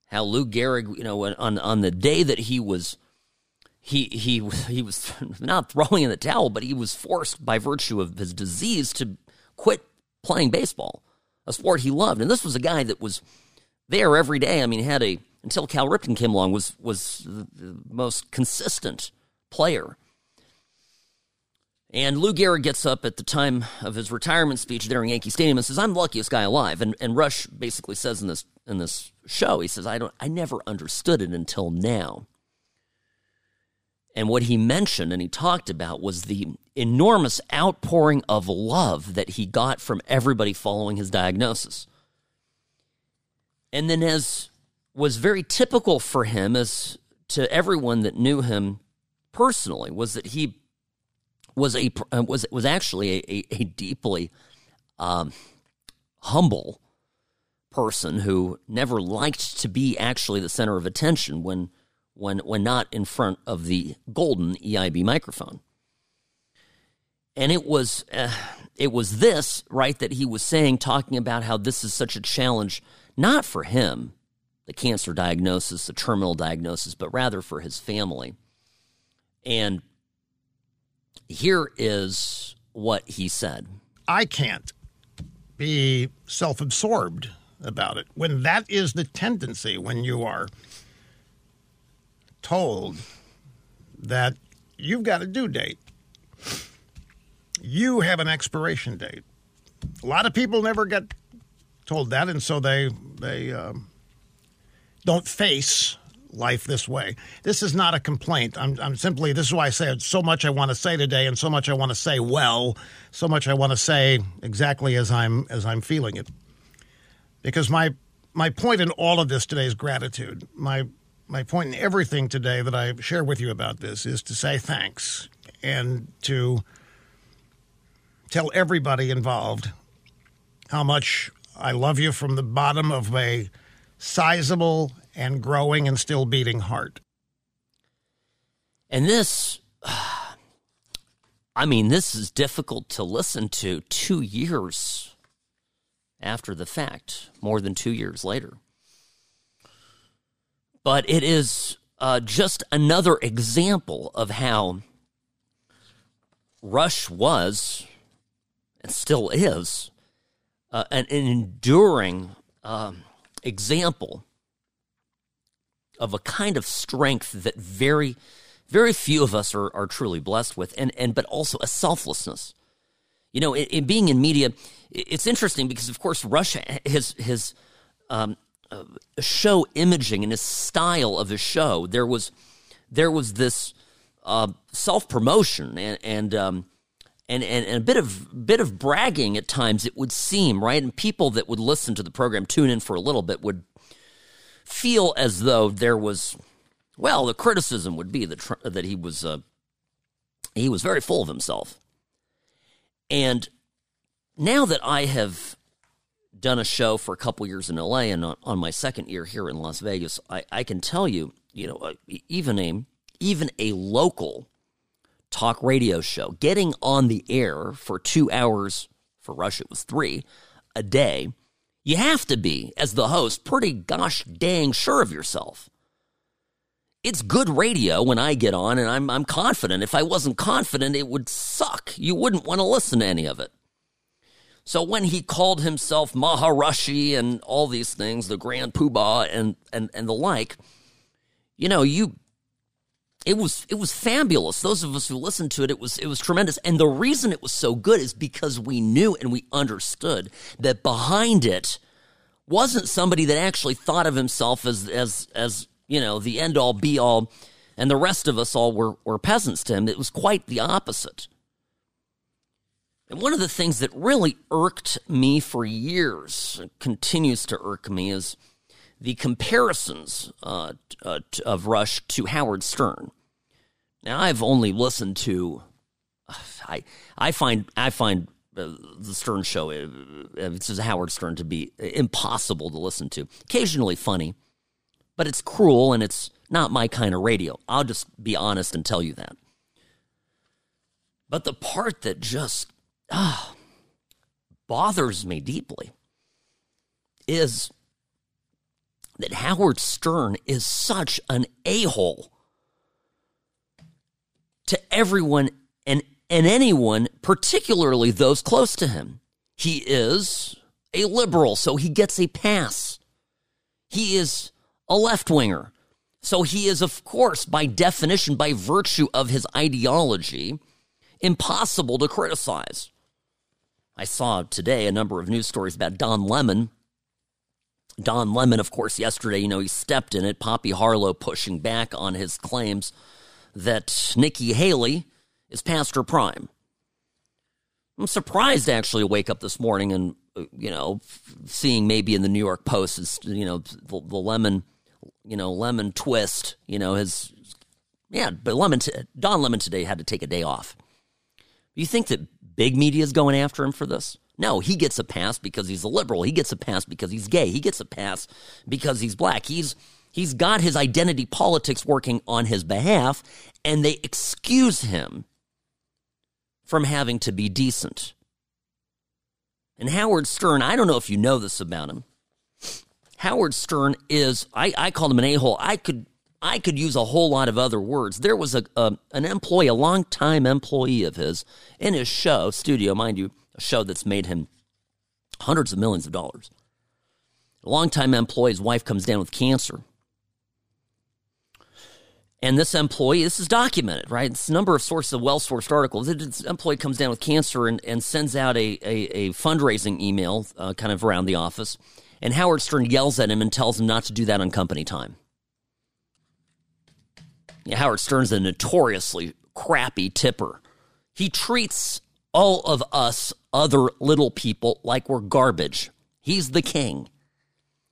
how Lou Gehrig you know on on the day that he was he he [laughs] he was not throwing in the towel but he was forced by virtue of his disease to quit playing baseball a sport he loved and this was a guy that was there every day I mean had a until Cal Ripken came along, was was the most consistent player. And Lou Gehrig gets up at the time of his retirement speech there in Yankee Stadium and says, "I'm the luckiest guy alive." And and Rush basically says in this in this show, he says, "I don't, I never understood it until now." And what he mentioned and he talked about was the enormous outpouring of love that he got from everybody following his diagnosis. And then as was very typical for him as to everyone that knew him personally was that he was a was was actually a, a, a deeply um, humble person who never liked to be actually the center of attention when when when not in front of the golden EIB microphone. And it was uh, it was this right that he was saying talking about how this is such a challenge not for him the cancer diagnosis, the terminal diagnosis, but rather for his family. And here is what he said I can't be self absorbed about it. When that is the tendency, when you are told that you've got a due date, you have an expiration date. A lot of people never get told that, and so they they um, don't face life this way. This is not a complaint. I'm, I'm simply, this is why I say so much I want to say today and so much I want to say well, so much I want to say exactly as I'm, as I'm feeling it. Because my, my point in all of this today is gratitude. My, my point in everything today that I share with you about this is to say thanks and to tell everybody involved how much I love you from the bottom of my sizable and growing and still beating heart. And this, [sighs] I mean, this is difficult to listen to two years after the fact, more than two years later. But it is uh, just another example of how Rush was and still is uh, an, an, enduring um, example of a kind of strength that very, very few of us are, are truly blessed with, and, and but also a selflessness. You know, in, in being in media, it's interesting because, of course, Rush's his his um, uh, show imaging and his style of his show. There was there was this uh, self promotion and and, um, and and and a bit of bit of bragging at times. It would seem right, and people that would listen to the program, tune in for a little bit, would feel as though there was, well, the criticism would be that that he was uh, he was very full of himself. And now that I have done a show for a couple years in LA and on, on my second year here in Las Vegas, I, I can tell you, you know, uh, even a even a local talk radio show, getting on the air for two hours for Rush, it was three a day you have to be, as the host, pretty gosh dang sure of yourself. It's good radio when I get on, and I'm, I'm confident. If I wasn't confident, it would suck. You wouldn't want to listen to any of it. So when he called himself Maha Rushie and all these things, the Grand Poobah and, and, and the like, you know, you it was it was fabulous. Those of us who listened to it, it was it was tremendous. And the reason it was so good is because we knew and we understood that behind it wasn't somebody that actually thought of himself as as as you know the end all be all, and the rest of us all were were peasants to him. It was quite the opposite. And one of the things that really irked me for years, continues to irk me, is the comparisons uh, uh, of Rush to Howard Stern. Now, I've only listened to, I I find I find uh, the Stern show, uh, this is Howard Stern, to be impossible to listen to. Occasionally funny, but it's cruel and it's not my kind of radio. I'll just be honest and tell you that. But the part that just [sighs] bothers me deeply is that Howard Stern is such an a hole to everyone and, and anyone, particularly those close to him. He is a liberal, so he gets a pass. He is a left winger, so he is, of course, by definition, by virtue of his ideology, impossible to criticize. I saw today a number of news stories about Don Lemon Don Lemon, of course, yesterday, you know, he stepped in it. Poppy Harlow pushing back on his claims that Nikki Haley is past her prime. I'm surprised to actually wake up this morning and, uh, you know, seeing maybe in the New York Post, is, you know, the, the lemon, you know, lemon twist, you know, his, yeah, but Lemon, Don Lemon today had to take a day off. You think that big media is going after him for this? No, he gets a pass because he's a liberal. He gets a pass because he's gay. He gets a pass because he's black. He's he's got his identity politics working on his behalf, and they excuse him from having to be decent. And Howard Stern, I don't know if you know this about him. Howard Stern is I, I called him an a-hole. I could I could use a whole lot of other words. There was a, a an employee, a longtime employee of his, in his show studio, mind you, a show that's made him hundreds of millions of dollars. A longtime employee's wife comes down with cancer. And this employee, this is documented, right? It's a number of sources of well sourced articles. This employee comes down with cancer and, and sends out a, a, a fundraising email uh, kind of around the office. And Howard Stern yells at him and tells him not to do that on company time. Howard Stern's a notoriously crappy tipper. He treats all of us other little people like we're garbage. He's the king.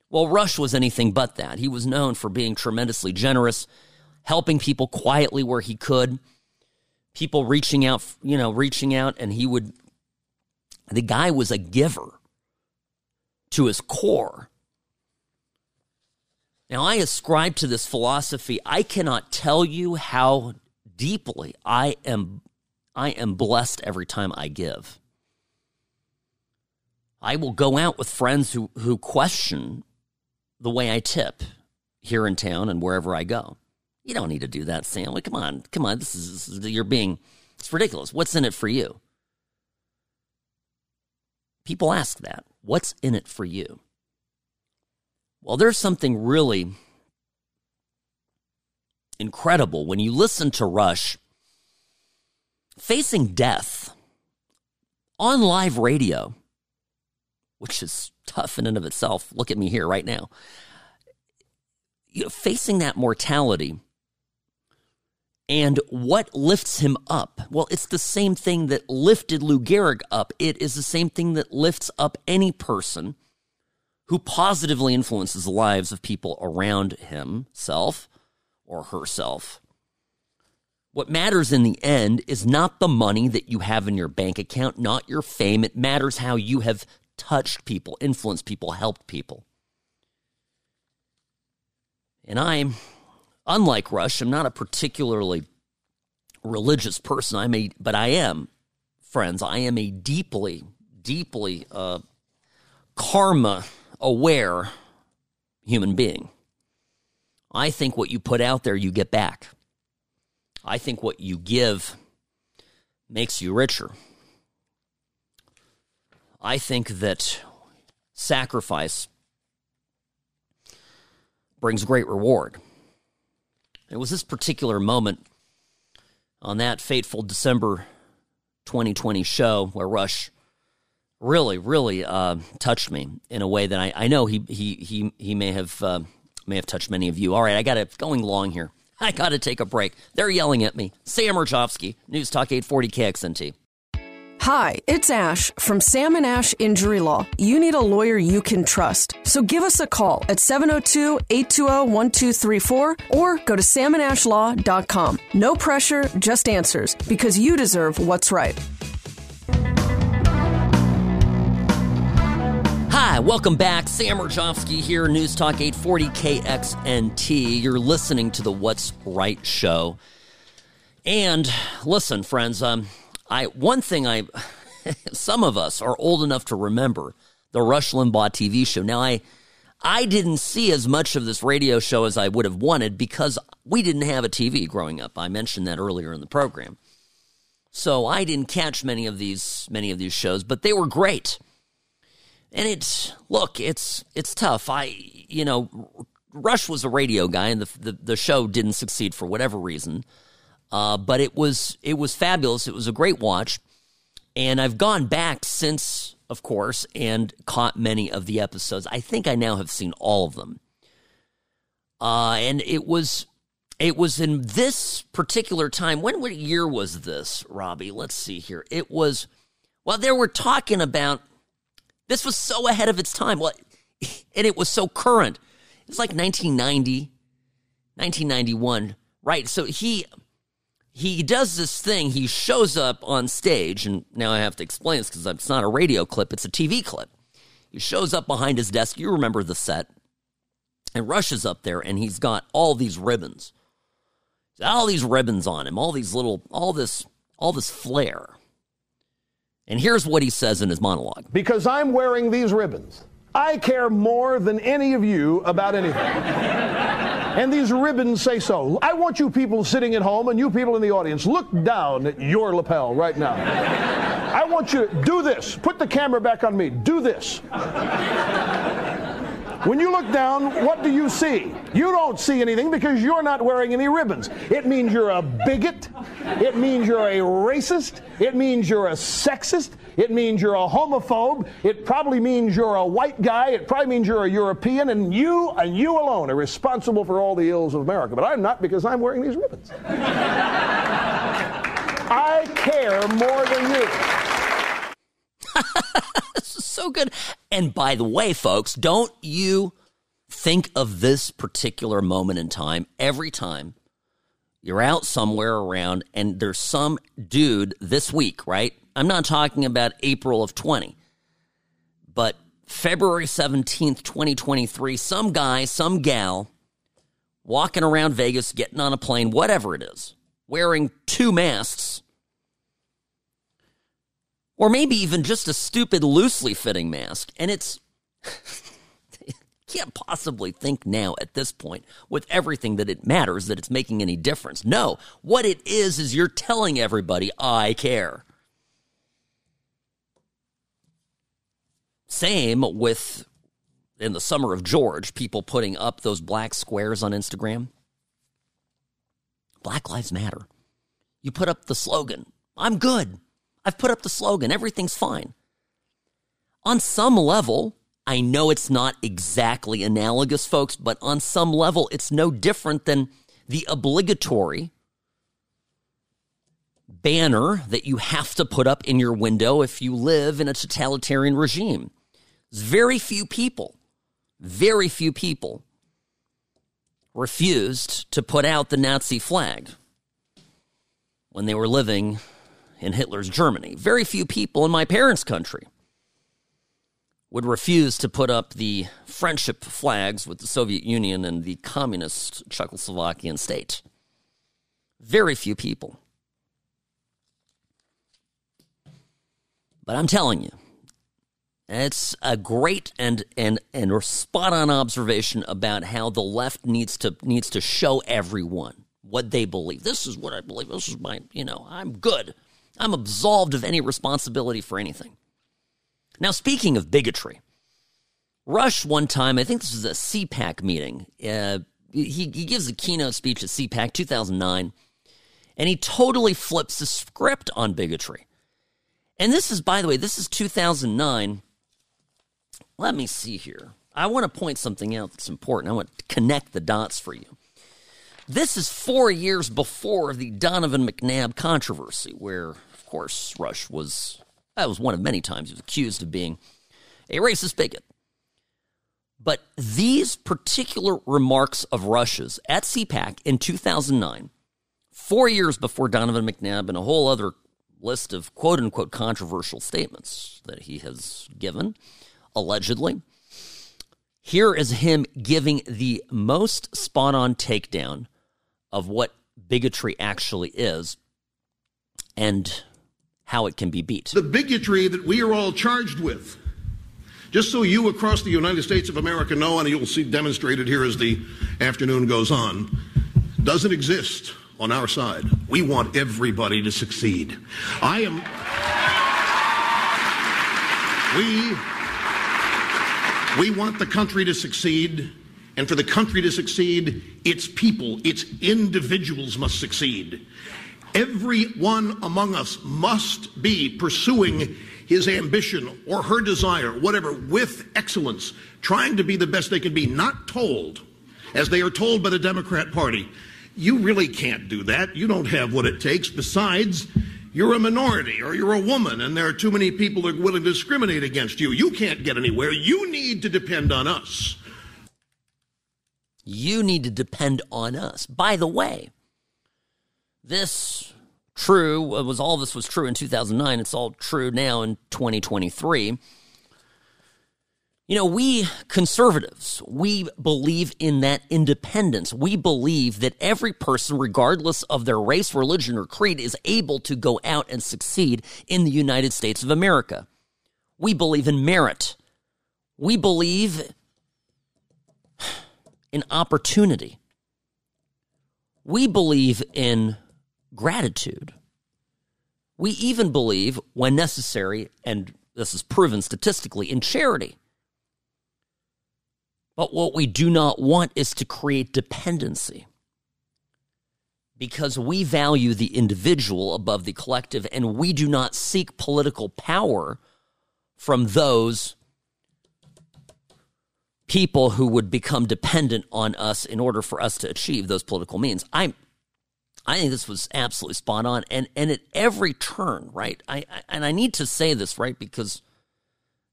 Well, Rush was anything but that. He was known for being tremendously generous, helping people quietly where he could, people reaching out, you know, reaching out, and he would. The guy was a giver to his core. Now, I ascribe to this philosophy. I cannot tell you how deeply I am I am blessed every time I give. I will go out with friends who, who question the way I tip here in town and wherever I go. You don't need to do that, Sam. Like, come on, come on. This is, this is you're being it's ridiculous. What's in it for you? People ask that. What's in it for you? Well, there's something really incredible when you listen to Rush facing death on live radio, which is tough in and of itself. Look at me here right now. You know, facing that mortality and what lifts him up? Well, it's the same thing that lifted Lou Gehrig up. It is the same thing that lifts up any person who positively influences the lives of people around himself or herself. What matters in the end is not the money that you have in your bank account, not your fame. It matters how you have touched people, influenced people, helped people. And I'm, unlike Rush, I'm not a particularly religious person. I'm a, but I am, friends, I am a deeply, deeply uh, karma aware human being. I think what you put out there, you get back. I think what you give makes you richer. I think that sacrifice brings great reward. It was this particular moment on that fateful December 2020 show where Rush really, really uh, touched me in a way that I, I know he he he he may have uh, may have touched many of you. All right, I got it going long here. [laughs] I got to take a break. They're yelling at me. Sam Mirejovsky, News Talk 840 KXNT. Hi, it's Ash from Sam and Ash Injury Law. You need a lawyer you can trust. So give us a call at 702 820 1234 or go to samandashlaw.com. No pressure, just answers because you deserve what's right. Hi, welcome back. Sam Mirejovsky here, News Talk 840 KXNT. You're listening to the What's Right show. And listen, friends, um, I one thing I [laughs] some of us are old enough to remember the Rush Limbaugh TV show. Now I I didn't see as much of this radio show as I would have wanted because we didn't have a TV growing up. I mentioned that earlier in the program. So I didn't catch many of these many of these shows, but they were great. And it's look, it's it's tough. I you know, Rush was a radio guy and the the, the show didn't succeed for whatever reason. Uh, but it was it was fabulous. It was a great watch, and I've gone back since, of course, and caught many of the episodes. I think I now have seen all of them. Uh, and it was it was in this particular time. When what year was this, Robbie? Let's see here. It was well, they were talking about this was so ahead of its time. Well, [laughs] and it was so current. It's like 1990, 1991, right? So he he does this thing. He shows up on stage, and now I have to explain this because it's not a radio clip, it's a TV clip. He shows up behind his desk. You remember the set. And rushes up there, and he's got all these ribbons. All these ribbons on him, all these little, all this, all this flair. And here's what he says in his monologue. Because I'm wearing these ribbons. I care more than any of you about anything. and these ribbons say so. I want you people sitting at home and you people in the audience, look down at your lapel right now. I want you to do this. Put the camera back on me. Do this. When you look down, what do you see? You don't see anything because you're not wearing any ribbons. It means you're a bigot. It means you're a racist. It means you're a sexist. It means you're a homophobe. It probably means you're a white guy. It probably means you're a European. And you and you alone are responsible for all the ills of America. But I'm not because I'm wearing these ribbons. [laughs] I care more than you. [laughs] so good. And by the way, folks, don't you think of this particular moment in time every time you're out somewhere around and there's some dude this week, right? I'm not talking about April of 20, but February 17th, 2023, some guy, some gal walking around Vegas, getting on a plane, whatever it is, wearing two masks or maybe even just a stupid loosely fitting mask. And it's [laughs] can't possibly think now at this point with everything that it matters that it's making any difference. No, what it is is you're telling everybody I care. Same with in the summer of George, people putting up those black squares on Instagram. Black Lives Matter. You put up the slogan, I'm good. I've put up the slogan, everything's fine. On some level, I know it's not exactly analogous, folks, but on some level, it's no different than the obligatory banner that you have to put up in your window if you live in a totalitarian regime. There's very few people, very few people refused to put out the Nazi flag when they were living in Hitler's Germany. Very few people in my parents' country would refuse to put up the friendship flags with the Soviet Union and the communist Czechoslovakian state. Very few people. But I'm telling you, it's a great and and and spot on observation about how the left needs to needs to show everyone what they believe. This is what I believe. This is my, you know, I'm good. I'm absolved of any responsibility for anything. Now, speaking of bigotry, Rush one time, I think this was a CPAC meeting. Uh, he, he gives a keynote speech at CPAC 2009, and he totally flips the script on bigotry. And this is, by the way, this is 2009. Let me see here. I want to point something out that's important. I want to connect the dots for you. This is four years before the Donovan McNabb controversy, where, course, Rush was, that was one of many times he was accused of being a racist bigot. But these particular remarks of Rush's at CPAC in 2009, four years before Donovan McNabb and a whole other list of quote unquote controversial statements that he has given, allegedly, here is him giving the most spot on takedown of what bigotry actually is and how it can be beat. The bigotry that we are all charged with just so you across the United States of America know, and you'll see demonstrated here as the afternoon goes on, doesn't exist on our side. We want everybody to succeed. I am. We, we want the country to succeed, and for the country to succeed, its people, its individuals must succeed. Everyone among us must be pursuing his ambition or her desire, whatever, with excellence, trying to be the best they can be, not told, as they are told by the Democrat Party, you really can't do that. You don't have what it takes. Besides, you're a minority or you're a woman and there are too many people that are willing to discriminate against you. You can't get anywhere. You need to depend on us. You need to depend on us. By the way, this true was all this was true in 2009 it's all true now in 2023 you know we conservatives we believe in that independence. We believe that every person regardless of their race religion or creed is able to go out and succeed in the united states of america. We believe in merit. We believe in opportunity. We believe in gratitude. We even believe, when necessary, and this is proven statistically, in charity. But what we do not want is to create dependency because we value the individual above the collective and we do not seek political power from those people who would become dependent on us in order for us to achieve those political means. I'm I think this was absolutely spot on, and and at every turn, right? I, I and I need to say this right because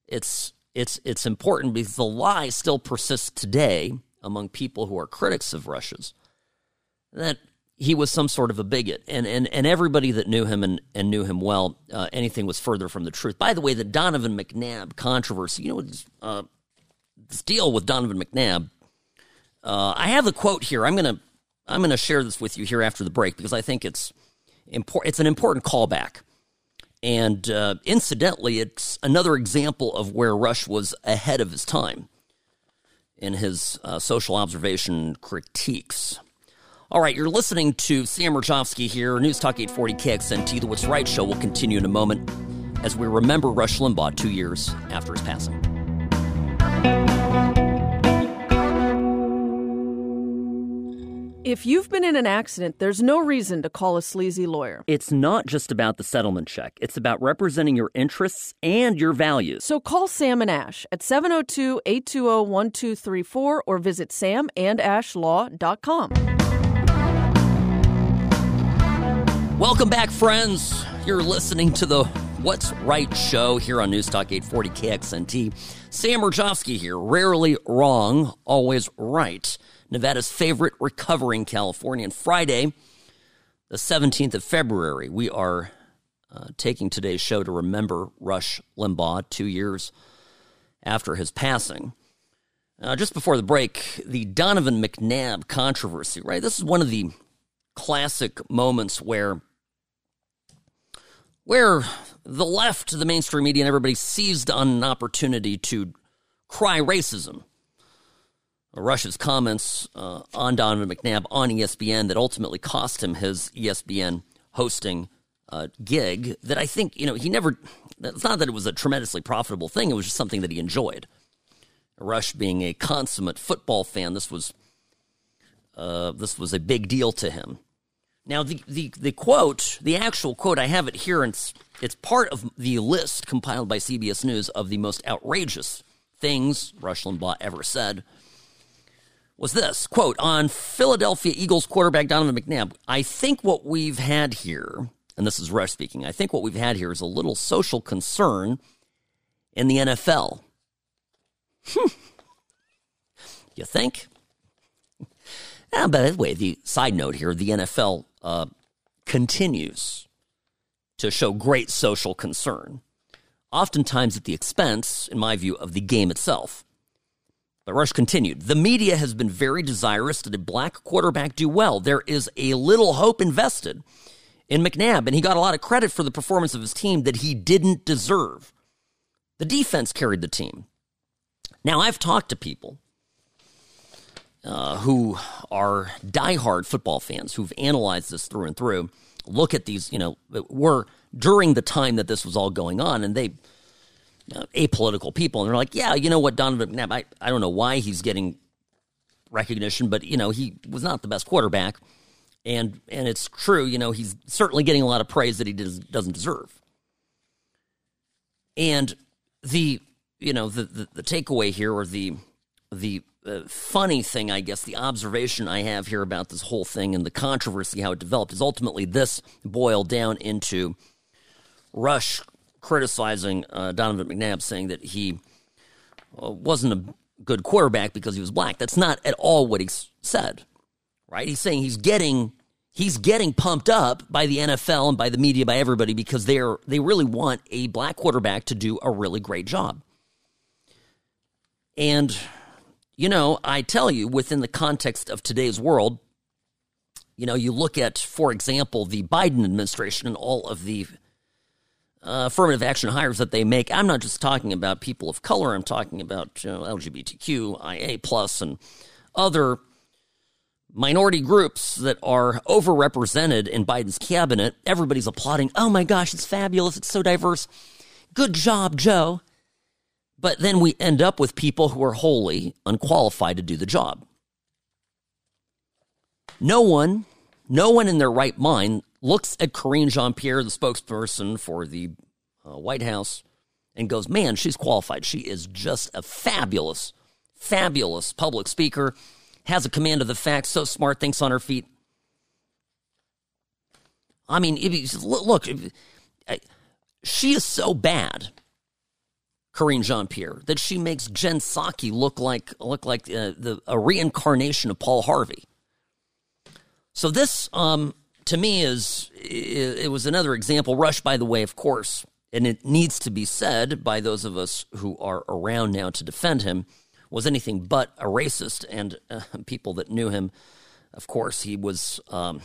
it's it's it's important because the lie still persists today among people who are critics of Rush's that he was some sort of a bigot, and and and everybody that knew him and and knew him well, uh, anything was further from the truth. By the way, the Donovan McNabb controversy, you know, uh, this deal with Donovan McNabb. Uh, I have the quote here. I'm going to I'm going to share this with you here after the break because I think it's important. It's an important callback, and uh, incidentally, it's another example of where Rush was ahead of his time in his uh, social observation critiques. All right, you're listening to Sam Mirejovsky here, News Talk 840 KXNT. The What's Right show will continue in a moment as we remember Rush Limbaugh two years after his passing. If you've been in an accident, there's no reason to call a sleazy lawyer. It's not just about the settlement check, it's about representing your interests and your values. So call Sam and Ash at 702 820 1234 or visit samandashlaw.com. Welcome back, friends. You're listening to the What's Right show here on Newstalk 840 KXNT. Sam Mirejovsky here. Rarely wrong, always right. Nevada's favorite recovering Californian. Friday, the 17th of February, we are uh, taking today's show to remember Rush Limbaugh two years after his passing. Uh, just before the break, the Donovan McNabb controversy, right? This is one of the classic moments where where the left, the mainstream media, and everybody seized on an opportunity to cry racism Rush's comments uh, on Donovan McNabb on ESPN that ultimately cost him his ESPN hosting uh, gig. That I think, you know, he never, it's not that it was a tremendously profitable thing, it was just something that he enjoyed. Rush being a consummate football fan, this was uh, this was a big deal to him. Now, the, the, the quote, the actual quote, I have it here, and it's, it's part of the list compiled by CBS News of the most outrageous things Rush Limbaugh ever said. Was this quote on Philadelphia Eagles quarterback Donovan McNabb? I think what we've had here, and this is Rush speaking, I think what we've had here is a little social concern in the NFL. [laughs] You think? By the way, the side note here the NFL uh, continues to show great social concern, oftentimes at the expense, in my view, of the game itself. But Rush continued The media has been very desirous that a black quarterback do well. There is a little hope invested in McNabb, and he got a lot of credit for the performance of his team that he didn't deserve. The defense carried the team. Now, I've talked to people uh, who are diehard football fans who've analyzed this through and through. Look at these, you know, were during the time that this was all going on, and they apolitical people, and they're like, yeah, you know what, Donovan McNabb, I, I don't know why he's getting recognition, but you know, he was not the best quarterback, and and it's true, you know, he's certainly getting a lot of praise that he does, doesn't deserve. And the you know the, the, the takeaway here or the the uh, funny thing i guess the observation i have here about this whole thing and the controversy how it developed is ultimately this boiled down into rush criticizing uh, donovan mcnabb saying that he uh, wasn't a good quarterback because he was black that's not at all what he said right he's saying he's getting he's getting pumped up by the NFL and by the media, by everybody, because they're they really want a black quarterback to do a really great job. And you know, I tell you, within the context of today's world, you know, you look at, for example, the Biden administration and all of the uh, affirmative action hires that they make. I'm not just talking about people of color. I'm talking about you know, LGBTQ, IA plus, and other minority groups that are overrepresented in Biden's cabinet. Everybody's applauding. Oh my gosh, it's fabulous. It's so diverse. Good job, Joe. But then we end up with people who are wholly unqualified to do the job. No one, no one in their right mind looks at Karine Jean Pierre, the spokesperson for the uh, White House, and goes, man, she's qualified. She is just a fabulous, fabulous public speaker has a command of the facts, so smart, thinks on her feet. I mean, look, she is so bad, Karine Jean Pierre, that she makes Jen Psaki look like look like uh, the a reincarnation of Paul Harvey. So this, um, to me, is it, was another example. Rush, by the way, of course, and it needs to be said by those of us who are around now to defend him was anything but a racist, and uh, [laughs] people that knew him, of course, he was um,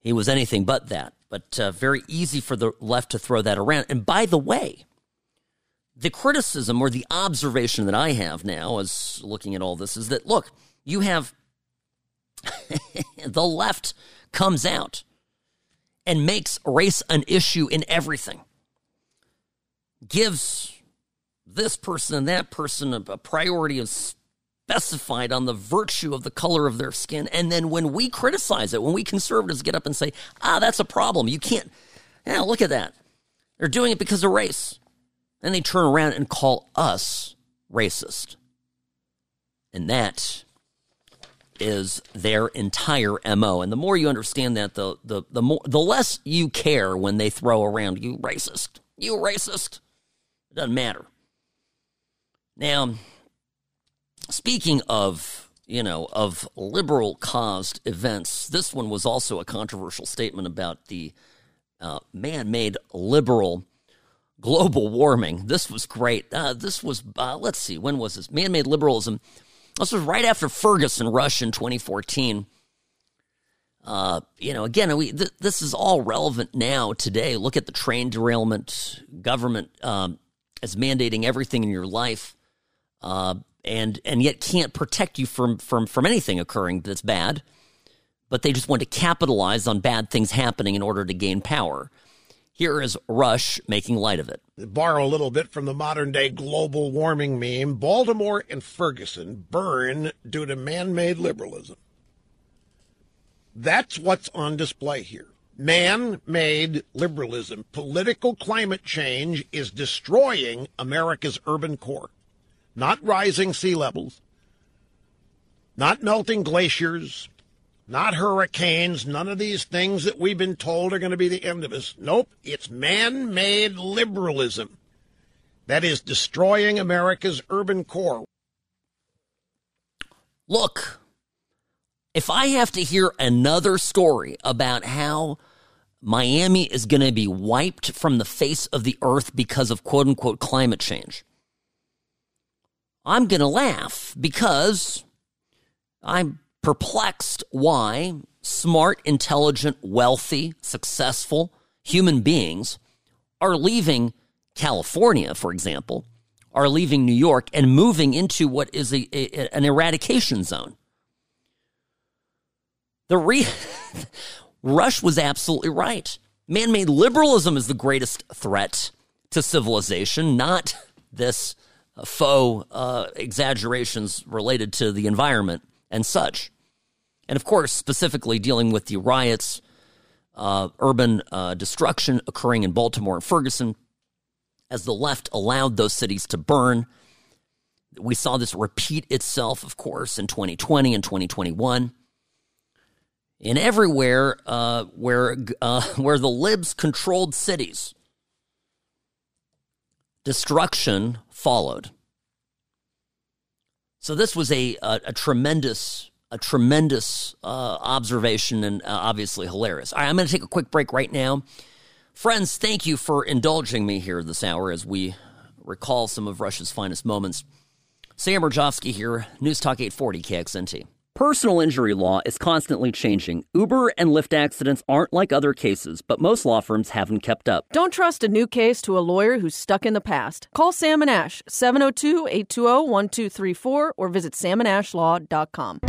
he was anything but that. But uh, very easy for the left to throw that around. And by the way, the criticism or the observation that I have now, as looking at all this, is that look, you have [laughs] the left comes out and makes race an issue in everything, gives this person and that person, a, a priority of specified on the virtue of the color of their skin. And then when we criticize it, when we conservatives get up and say, ah, that's a problem, you can't, yeah, look at that. They're doing it because of race. Then they turn around and call us racist. And that is their entire MO. And the more you understand that, the the the more the less you care when they throw around you racist. You racist. It doesn't matter. Now, speaking of, you know, of liberal caused events, this one was also a controversial statement about the uh, man made liberal global warming. This was great. Uh, this was, uh, let's see, when was this? Man made liberalism. This was right after Ferguson Rush in 2014. Uh, you know, again, we th- this is all relevant now today. Look at the train derailment. Government um, is mandating everything in your life uh, and and yet can't protect you from from from anything occurring that's bad. But they just want to capitalize on bad things happening in order to gain power. Here is Rush making light of it. Borrow a little bit from the modern day global warming meme. Baltimore and Ferguson burn due to man made liberalism. That's what's on display here. Man made liberalism. Political climate change is destroying America's urban core. Not rising sea levels, not melting glaciers, not hurricanes, none of these things that we've been told are going to be the end of us. Nope, it's man made liberalism that is destroying America's urban core. Look, if I have to hear another story about how Miami is going to be wiped from the face of the earth because of quote unquote climate change, I'm going to laugh because I'm perplexed why smart, intelligent, wealthy, successful human beings are leaving California, for example, are leaving New York and moving into what is a, a an eradication zone. The re- [laughs] Rush was absolutely right. Man made liberalism is the greatest threat to civilization, not this faux uh, exaggerations related to the environment and such. And of course, specifically dealing with the riots, uh, urban uh, destruction occurring in Baltimore and Ferguson, as the left allowed those cities to burn. We saw this repeat itself, of course, in 2020 and 2021. And everywhere uh, where uh, [laughs] where the libs controlled cities, destruction followed. So this was a, a, a tremendous a tremendous uh, observation and uh, obviously hilarious. All right, I'm going to take a quick break right now. Friends, thank you for indulging me here this hour as we recall some of Rush's finest moments. Sam Mirejovsky here, News Talk 840 KXNT. Personal injury law is constantly changing. Uber and Lyft accidents aren't like other cases, but most law firms haven't kept up. Don't trust a new case to a lawyer who's stuck in the past. Call Sam and Ash, 702 820 1234, or visit samandashlaw.com.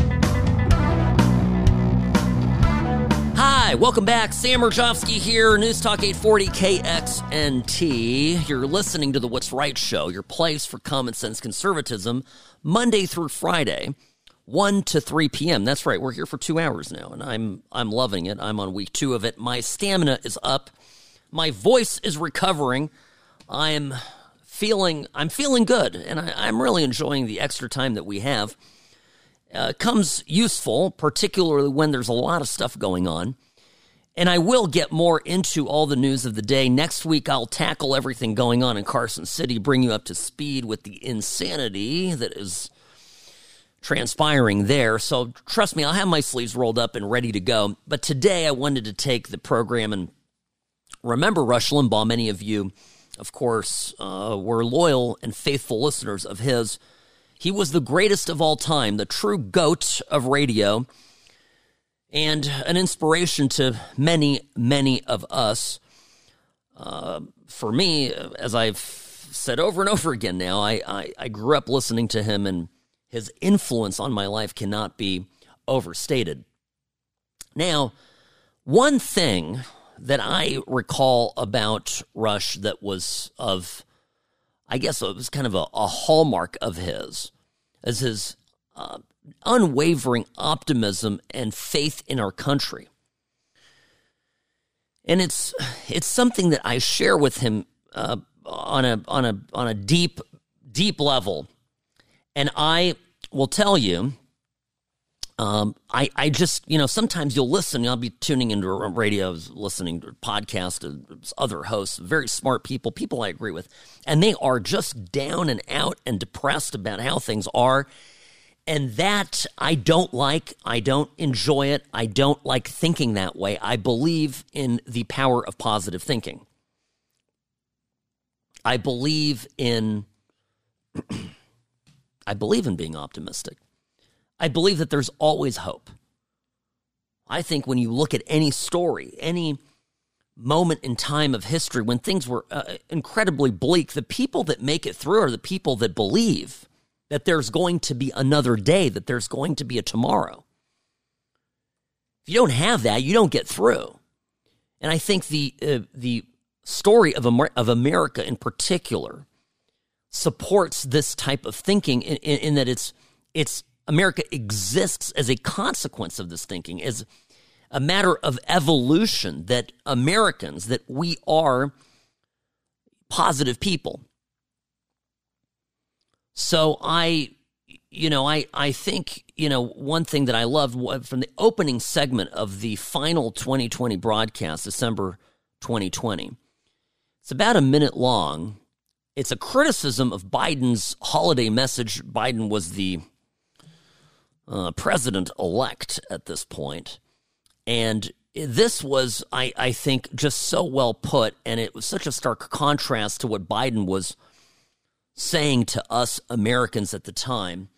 Hi, welcome back. Sam Mirejovsky here, News Talk 840 KXNT. You're listening to the What's Right Show, your place for common sense conservatism, Monday through Friday, 1 to 3 p.m. That's right, we're here for two hours now, and I'm I'm loving it. I'm on week two of it. My stamina is up. My voice is recovering. I'm feeling I'm feeling good, and I, am really enjoying the extra time that we have uh, comes useful, particularly when there's a lot of stuff going on. And I will get more into all the news of the day. Next week, I'll tackle everything going on in Carson City, bring you up to speed with the insanity that is transpiring there. So trust me, I'll have my sleeves rolled up and ready to go. But today, I wanted to take the program and remember Rush Limbaugh. Many of you, of course, uh, were loyal and faithful listeners of his. He was the greatest of all time, the true goat of radio, and an inspiration to many, many of us. Uh, for me, as I've said over and over again now, I, I, I grew up listening to him, and his influence on my life cannot be overstated. Now, one thing that I recall about Rush that was of, I guess it was kind of a, a hallmark of his, is his uh, unwavering optimism and faith in our country. And it's it's something that I share with him uh, on a on a on a deep deep level, and I will tell you um, I, I just, you know, sometimes you'll listen. I'll be tuning into radios, listening to podcasts, other hosts, very smart people, people I agree with, and they are just down and out and depressed about how things are. And that I don't like. I don't enjoy it. I don't like thinking that way. I believe in the power of positive thinking. I believe in [clears throat] I believe in being optimistic. I believe that there's always hope. I think when you look at any story, any moment in time of history when things were uh, incredibly bleak, the people that make it through are the people that believe that there's going to be another day, that there's going to be a tomorrow. If you don't have that, you don't get through. And I think the uh, the story of, Amer- of America in particular supports this type of thinking in, in, in, that it's it's America exists as a consequence of this thinking, as a matter of evolution that Americans, that we are positive people. So I, you know, I, I think, you know, one thing that I loved from the opening segment of the final 2020 broadcast, December 2020, it's about a minute long. It's a criticism of Biden's holiday message. Biden was the uh, president elect at this point. And this was, I, I think, just so well put. And it was such a stark contrast to what Biden was saying to us Americans at the time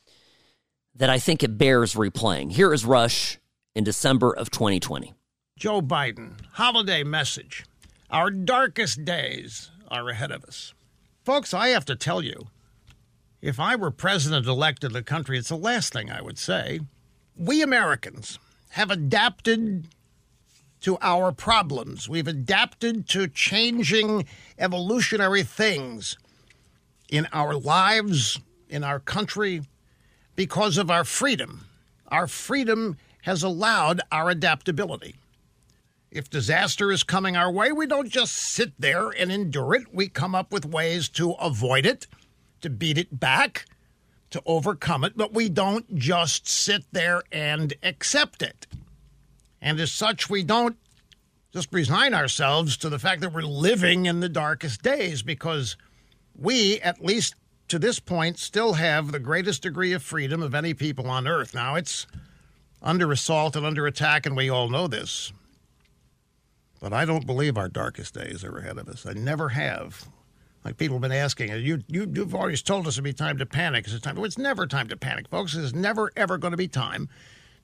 that I think it bears replaying. Here is Rush in December of 2020. Joe Biden, holiday message. Our darkest days are ahead of us. Folks, I have to tell you, if I were president elect of the country, it's the last thing I would say. We Americans have adapted to our problems. We've adapted to changing evolutionary things in our lives, in our country, because of our freedom. Our freedom has allowed our adaptability. If disaster is coming our way, we don't just sit there and endure it. We come up with ways to avoid it, to beat it back, to overcome it, but we don't just sit there and accept it. And as such, we don't just resign ourselves to the fact that we're living in the darkest days because we, at least to this point, still have the greatest degree of freedom of any people on earth. Now, it's under assault and under attack, and we all know this. But I don't believe our darkest days are ahead of us. I never have. Like people have been asking, you, you, you've always told us it'd be time to panic. It's time. Well, it's never time to panic, folks. It's never, ever going to be time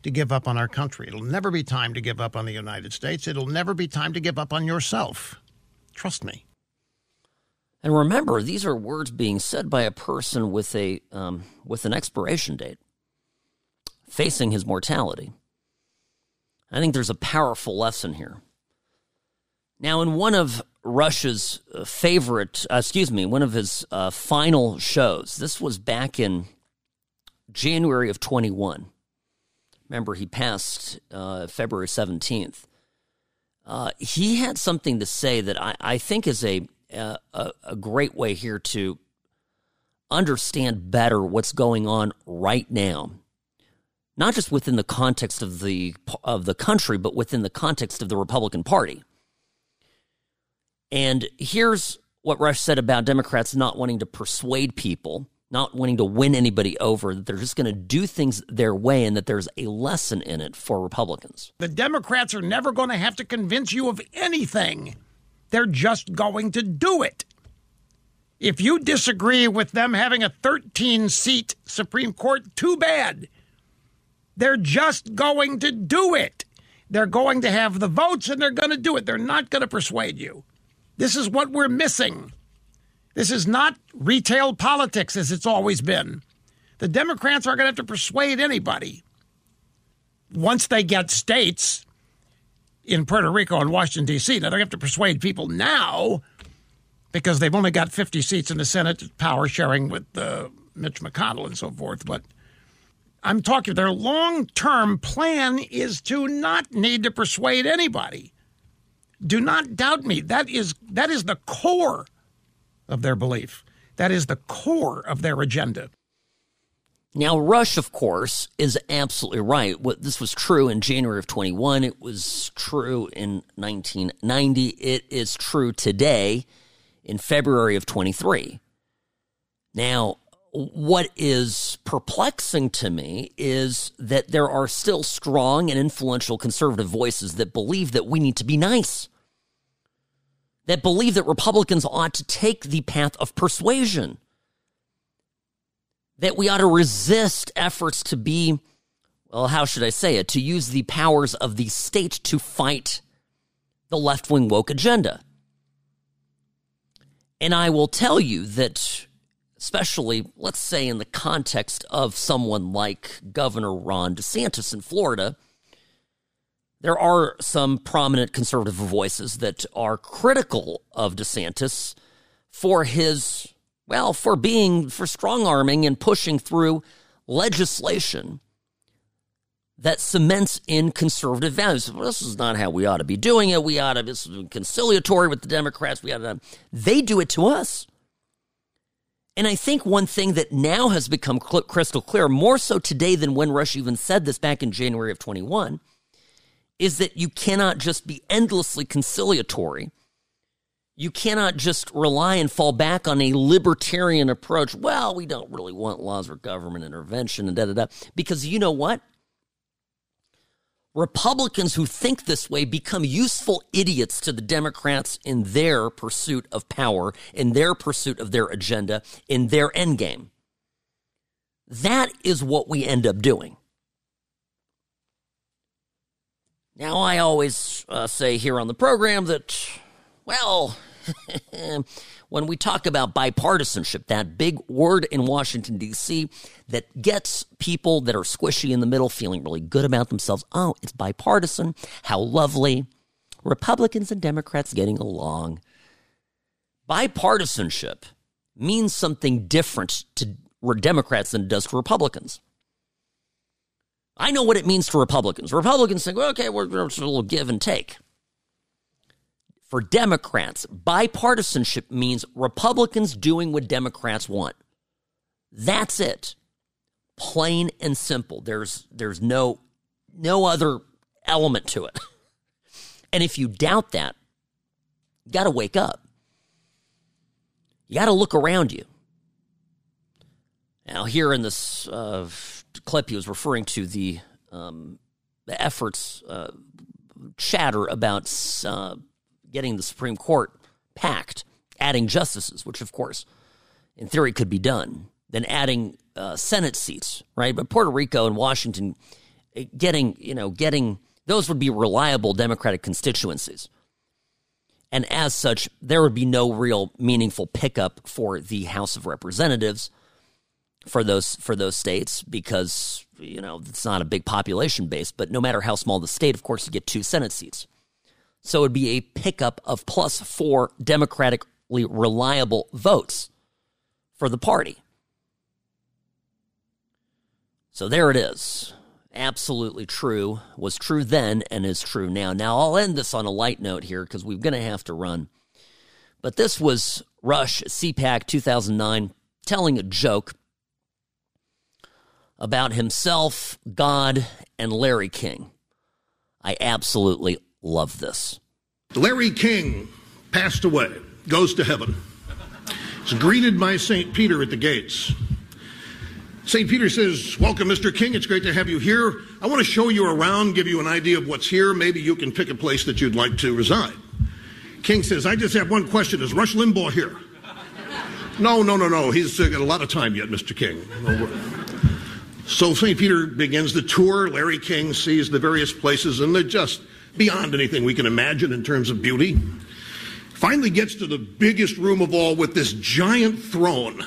to give up on our country. It'll never be time to give up on the United States. It'll never be time to give up on yourself. Trust me. And remember, these are words being said by a person with a um, with an expiration date, facing his mortality. I think there's a powerful lesson here. Now, in one of Rush's uh, favorite, uh, excuse me, one of his uh, final shows, this was back in January of 21. Remember, he passed uh, February 17th. Uh, he had something to say that I, I think is a, a, a great way here to understand better what's going on right now not just within the context of the of the country, but within the context of the Republican Party. And here's what Rush said about Democrats not wanting to persuade people, not wanting to win anybody over, that they're just going to do things their way and that there's a lesson in it for Republicans. The Democrats are never going to have to convince you of anything, they're just going to do it. If you disagree with them having a 13 seat Supreme Court, too bad. They're just going to do it. They're going to have the votes and they're going to do it. They're not going to persuade you. This is what we're missing. This is not retail politics as it's always been. The Democrats aren't going to have to persuade anybody. Once they get states in Puerto Rico and Washington, D.C., now they have to persuade people now because they've only got 50 seats in the Senate, power sharing with uh, Mitch McConnell and so forth. But I'm talking, their long term plan is to not need to persuade anybody. Do not doubt me. That is that is the core of their belief. That is the core of their agenda. Now, Rush, of course, is absolutely right. What this was true in January of 21. It was true in 1990. It is true today in February of 23. Now, what is perplexing to me is that there are still strong and influential conservative voices that believe that we need to be nice that believe that Republicans ought to take the path of persuasion, that we ought to resist efforts to be, well, how should I say it, to use the powers of the state to fight the left wing woke agenda. And I will tell you that, especially, let's say, in the context of someone like Governor Ron DeSantis in Florida, there are some prominent conservative voices that are critical of DeSantis for his, well, for being, for strong arming and pushing through legislation that cements in conservative values. Well, this is not how we ought to be doing it. We ought to be conciliatory with the Democrats. We ought to. They do it to us. And I think one thing that now has become crystal clear, more so today than when Rush even said this back in January of 21, is that you cannot just be endlessly conciliatory. You cannot just rely and fall back on a libertarian approach. Well, we don't really want laws or government intervention and da da da. Because you know what? Republicans who think this way become useful idiots to the Democrats in their pursuit of power, in their pursuit of their agenda, in their endgame. That is what we end up doing. Now, I always uh, say here on the program that, well, [laughs] when we talk about bipartisanship, that big word in Washington, D.C., that gets people that are squishy in the middle feeling really good about themselves. Oh, it's bipartisan. How lovely. Republicans and Democrats getting along. Bipartisanship means something different to Democrats than it does to Republicans. I know what it means to Republicans. Republicans think, well, okay, we're going to a little give and take. For Democrats, bipartisanship means Republicans doing what Democrats want. That's it. Plain and simple. There's there's no no other element to it. [laughs] And if you doubt that, you got to wake up. You got to look around you. Now, here in this uh, clip, he was referring to the um, efforts, uh, chatter about uh, getting the Supreme Court packed, adding justices, which of course, in theory, could be done. Then adding uh, Senate seats, right? But Puerto Rico and Washington, eh, getting you know, getting those would be reliable Democratic constituencies. And as such, there would be no real meaningful pickup for the House of Representatives for those for those states because you know it's not a big population base but no matter how small the state of course you get two senate seats. So it would be a pickup of plus 4 democratically reliable votes for the party. So there it is. Absolutely true. Was true then and is true now. Now I'll end this on a light note here because we're going to have to run. But this was Rush CPAC 2009 telling a joke about himself, God, and Larry King. I absolutely love this. Larry King passed away, goes to heaven. He's greeted by St. Peter at the gates. St. Peter says, Welcome, Mr. King. It's great to have you here. I want to show you around, give you an idea of what's here. Maybe you can pick a place that you'd like to reside. King says, I just have one question. Is Rush Limbaugh here? [laughs] No, no, no, no. He's uh, got a lot of time yet, Mr. King. No so St. Peter begins the tour. Larry King sees the various places, and they're just beyond anything we can imagine in terms of beauty. Finally gets to the biggest room of all with this giant throne.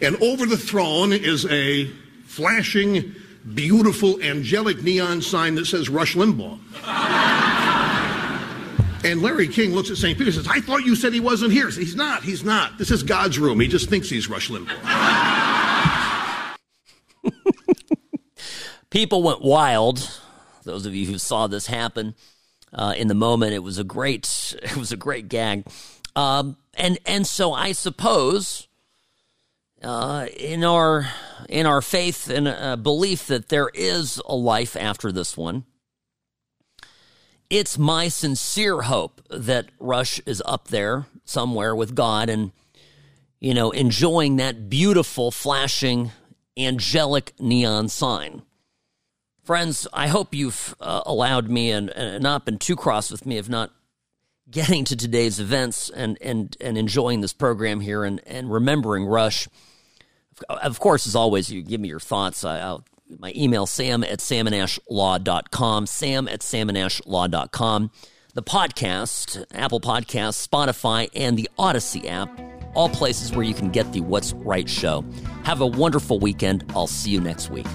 And over the throne is a flashing, beautiful, angelic neon sign that says Rush Limbaugh. [laughs] and Larry King looks at St. Peter and says, I thought you said he wasn't here. He's not. He's not. This is God's room. He just thinks he's Rush Limbaugh. [laughs] People went wild. Those of you who saw this happen uh, in the moment, it was a great, [laughs] it was a great gag. Um, and and so I suppose uh, in our in our faith and uh, belief that there is a life after this one, it's my sincere hope that Rush is up there somewhere with God and you know enjoying that beautiful flashing angelic neon sign. Friends, I hope you've uh, allowed me and, and not been too cross with me of not getting to today's events and, and, and enjoying this program here and, and remembering Rush. Of course, as always, you give me your thoughts. I, will my email, sam at samandashlaw.com, sam at samandashlaw.com. The podcast, Apple Podcasts, Spotify, and the Odyssey app, all places where you can get the What's Right show. Have a wonderful weekend. I'll see you next week.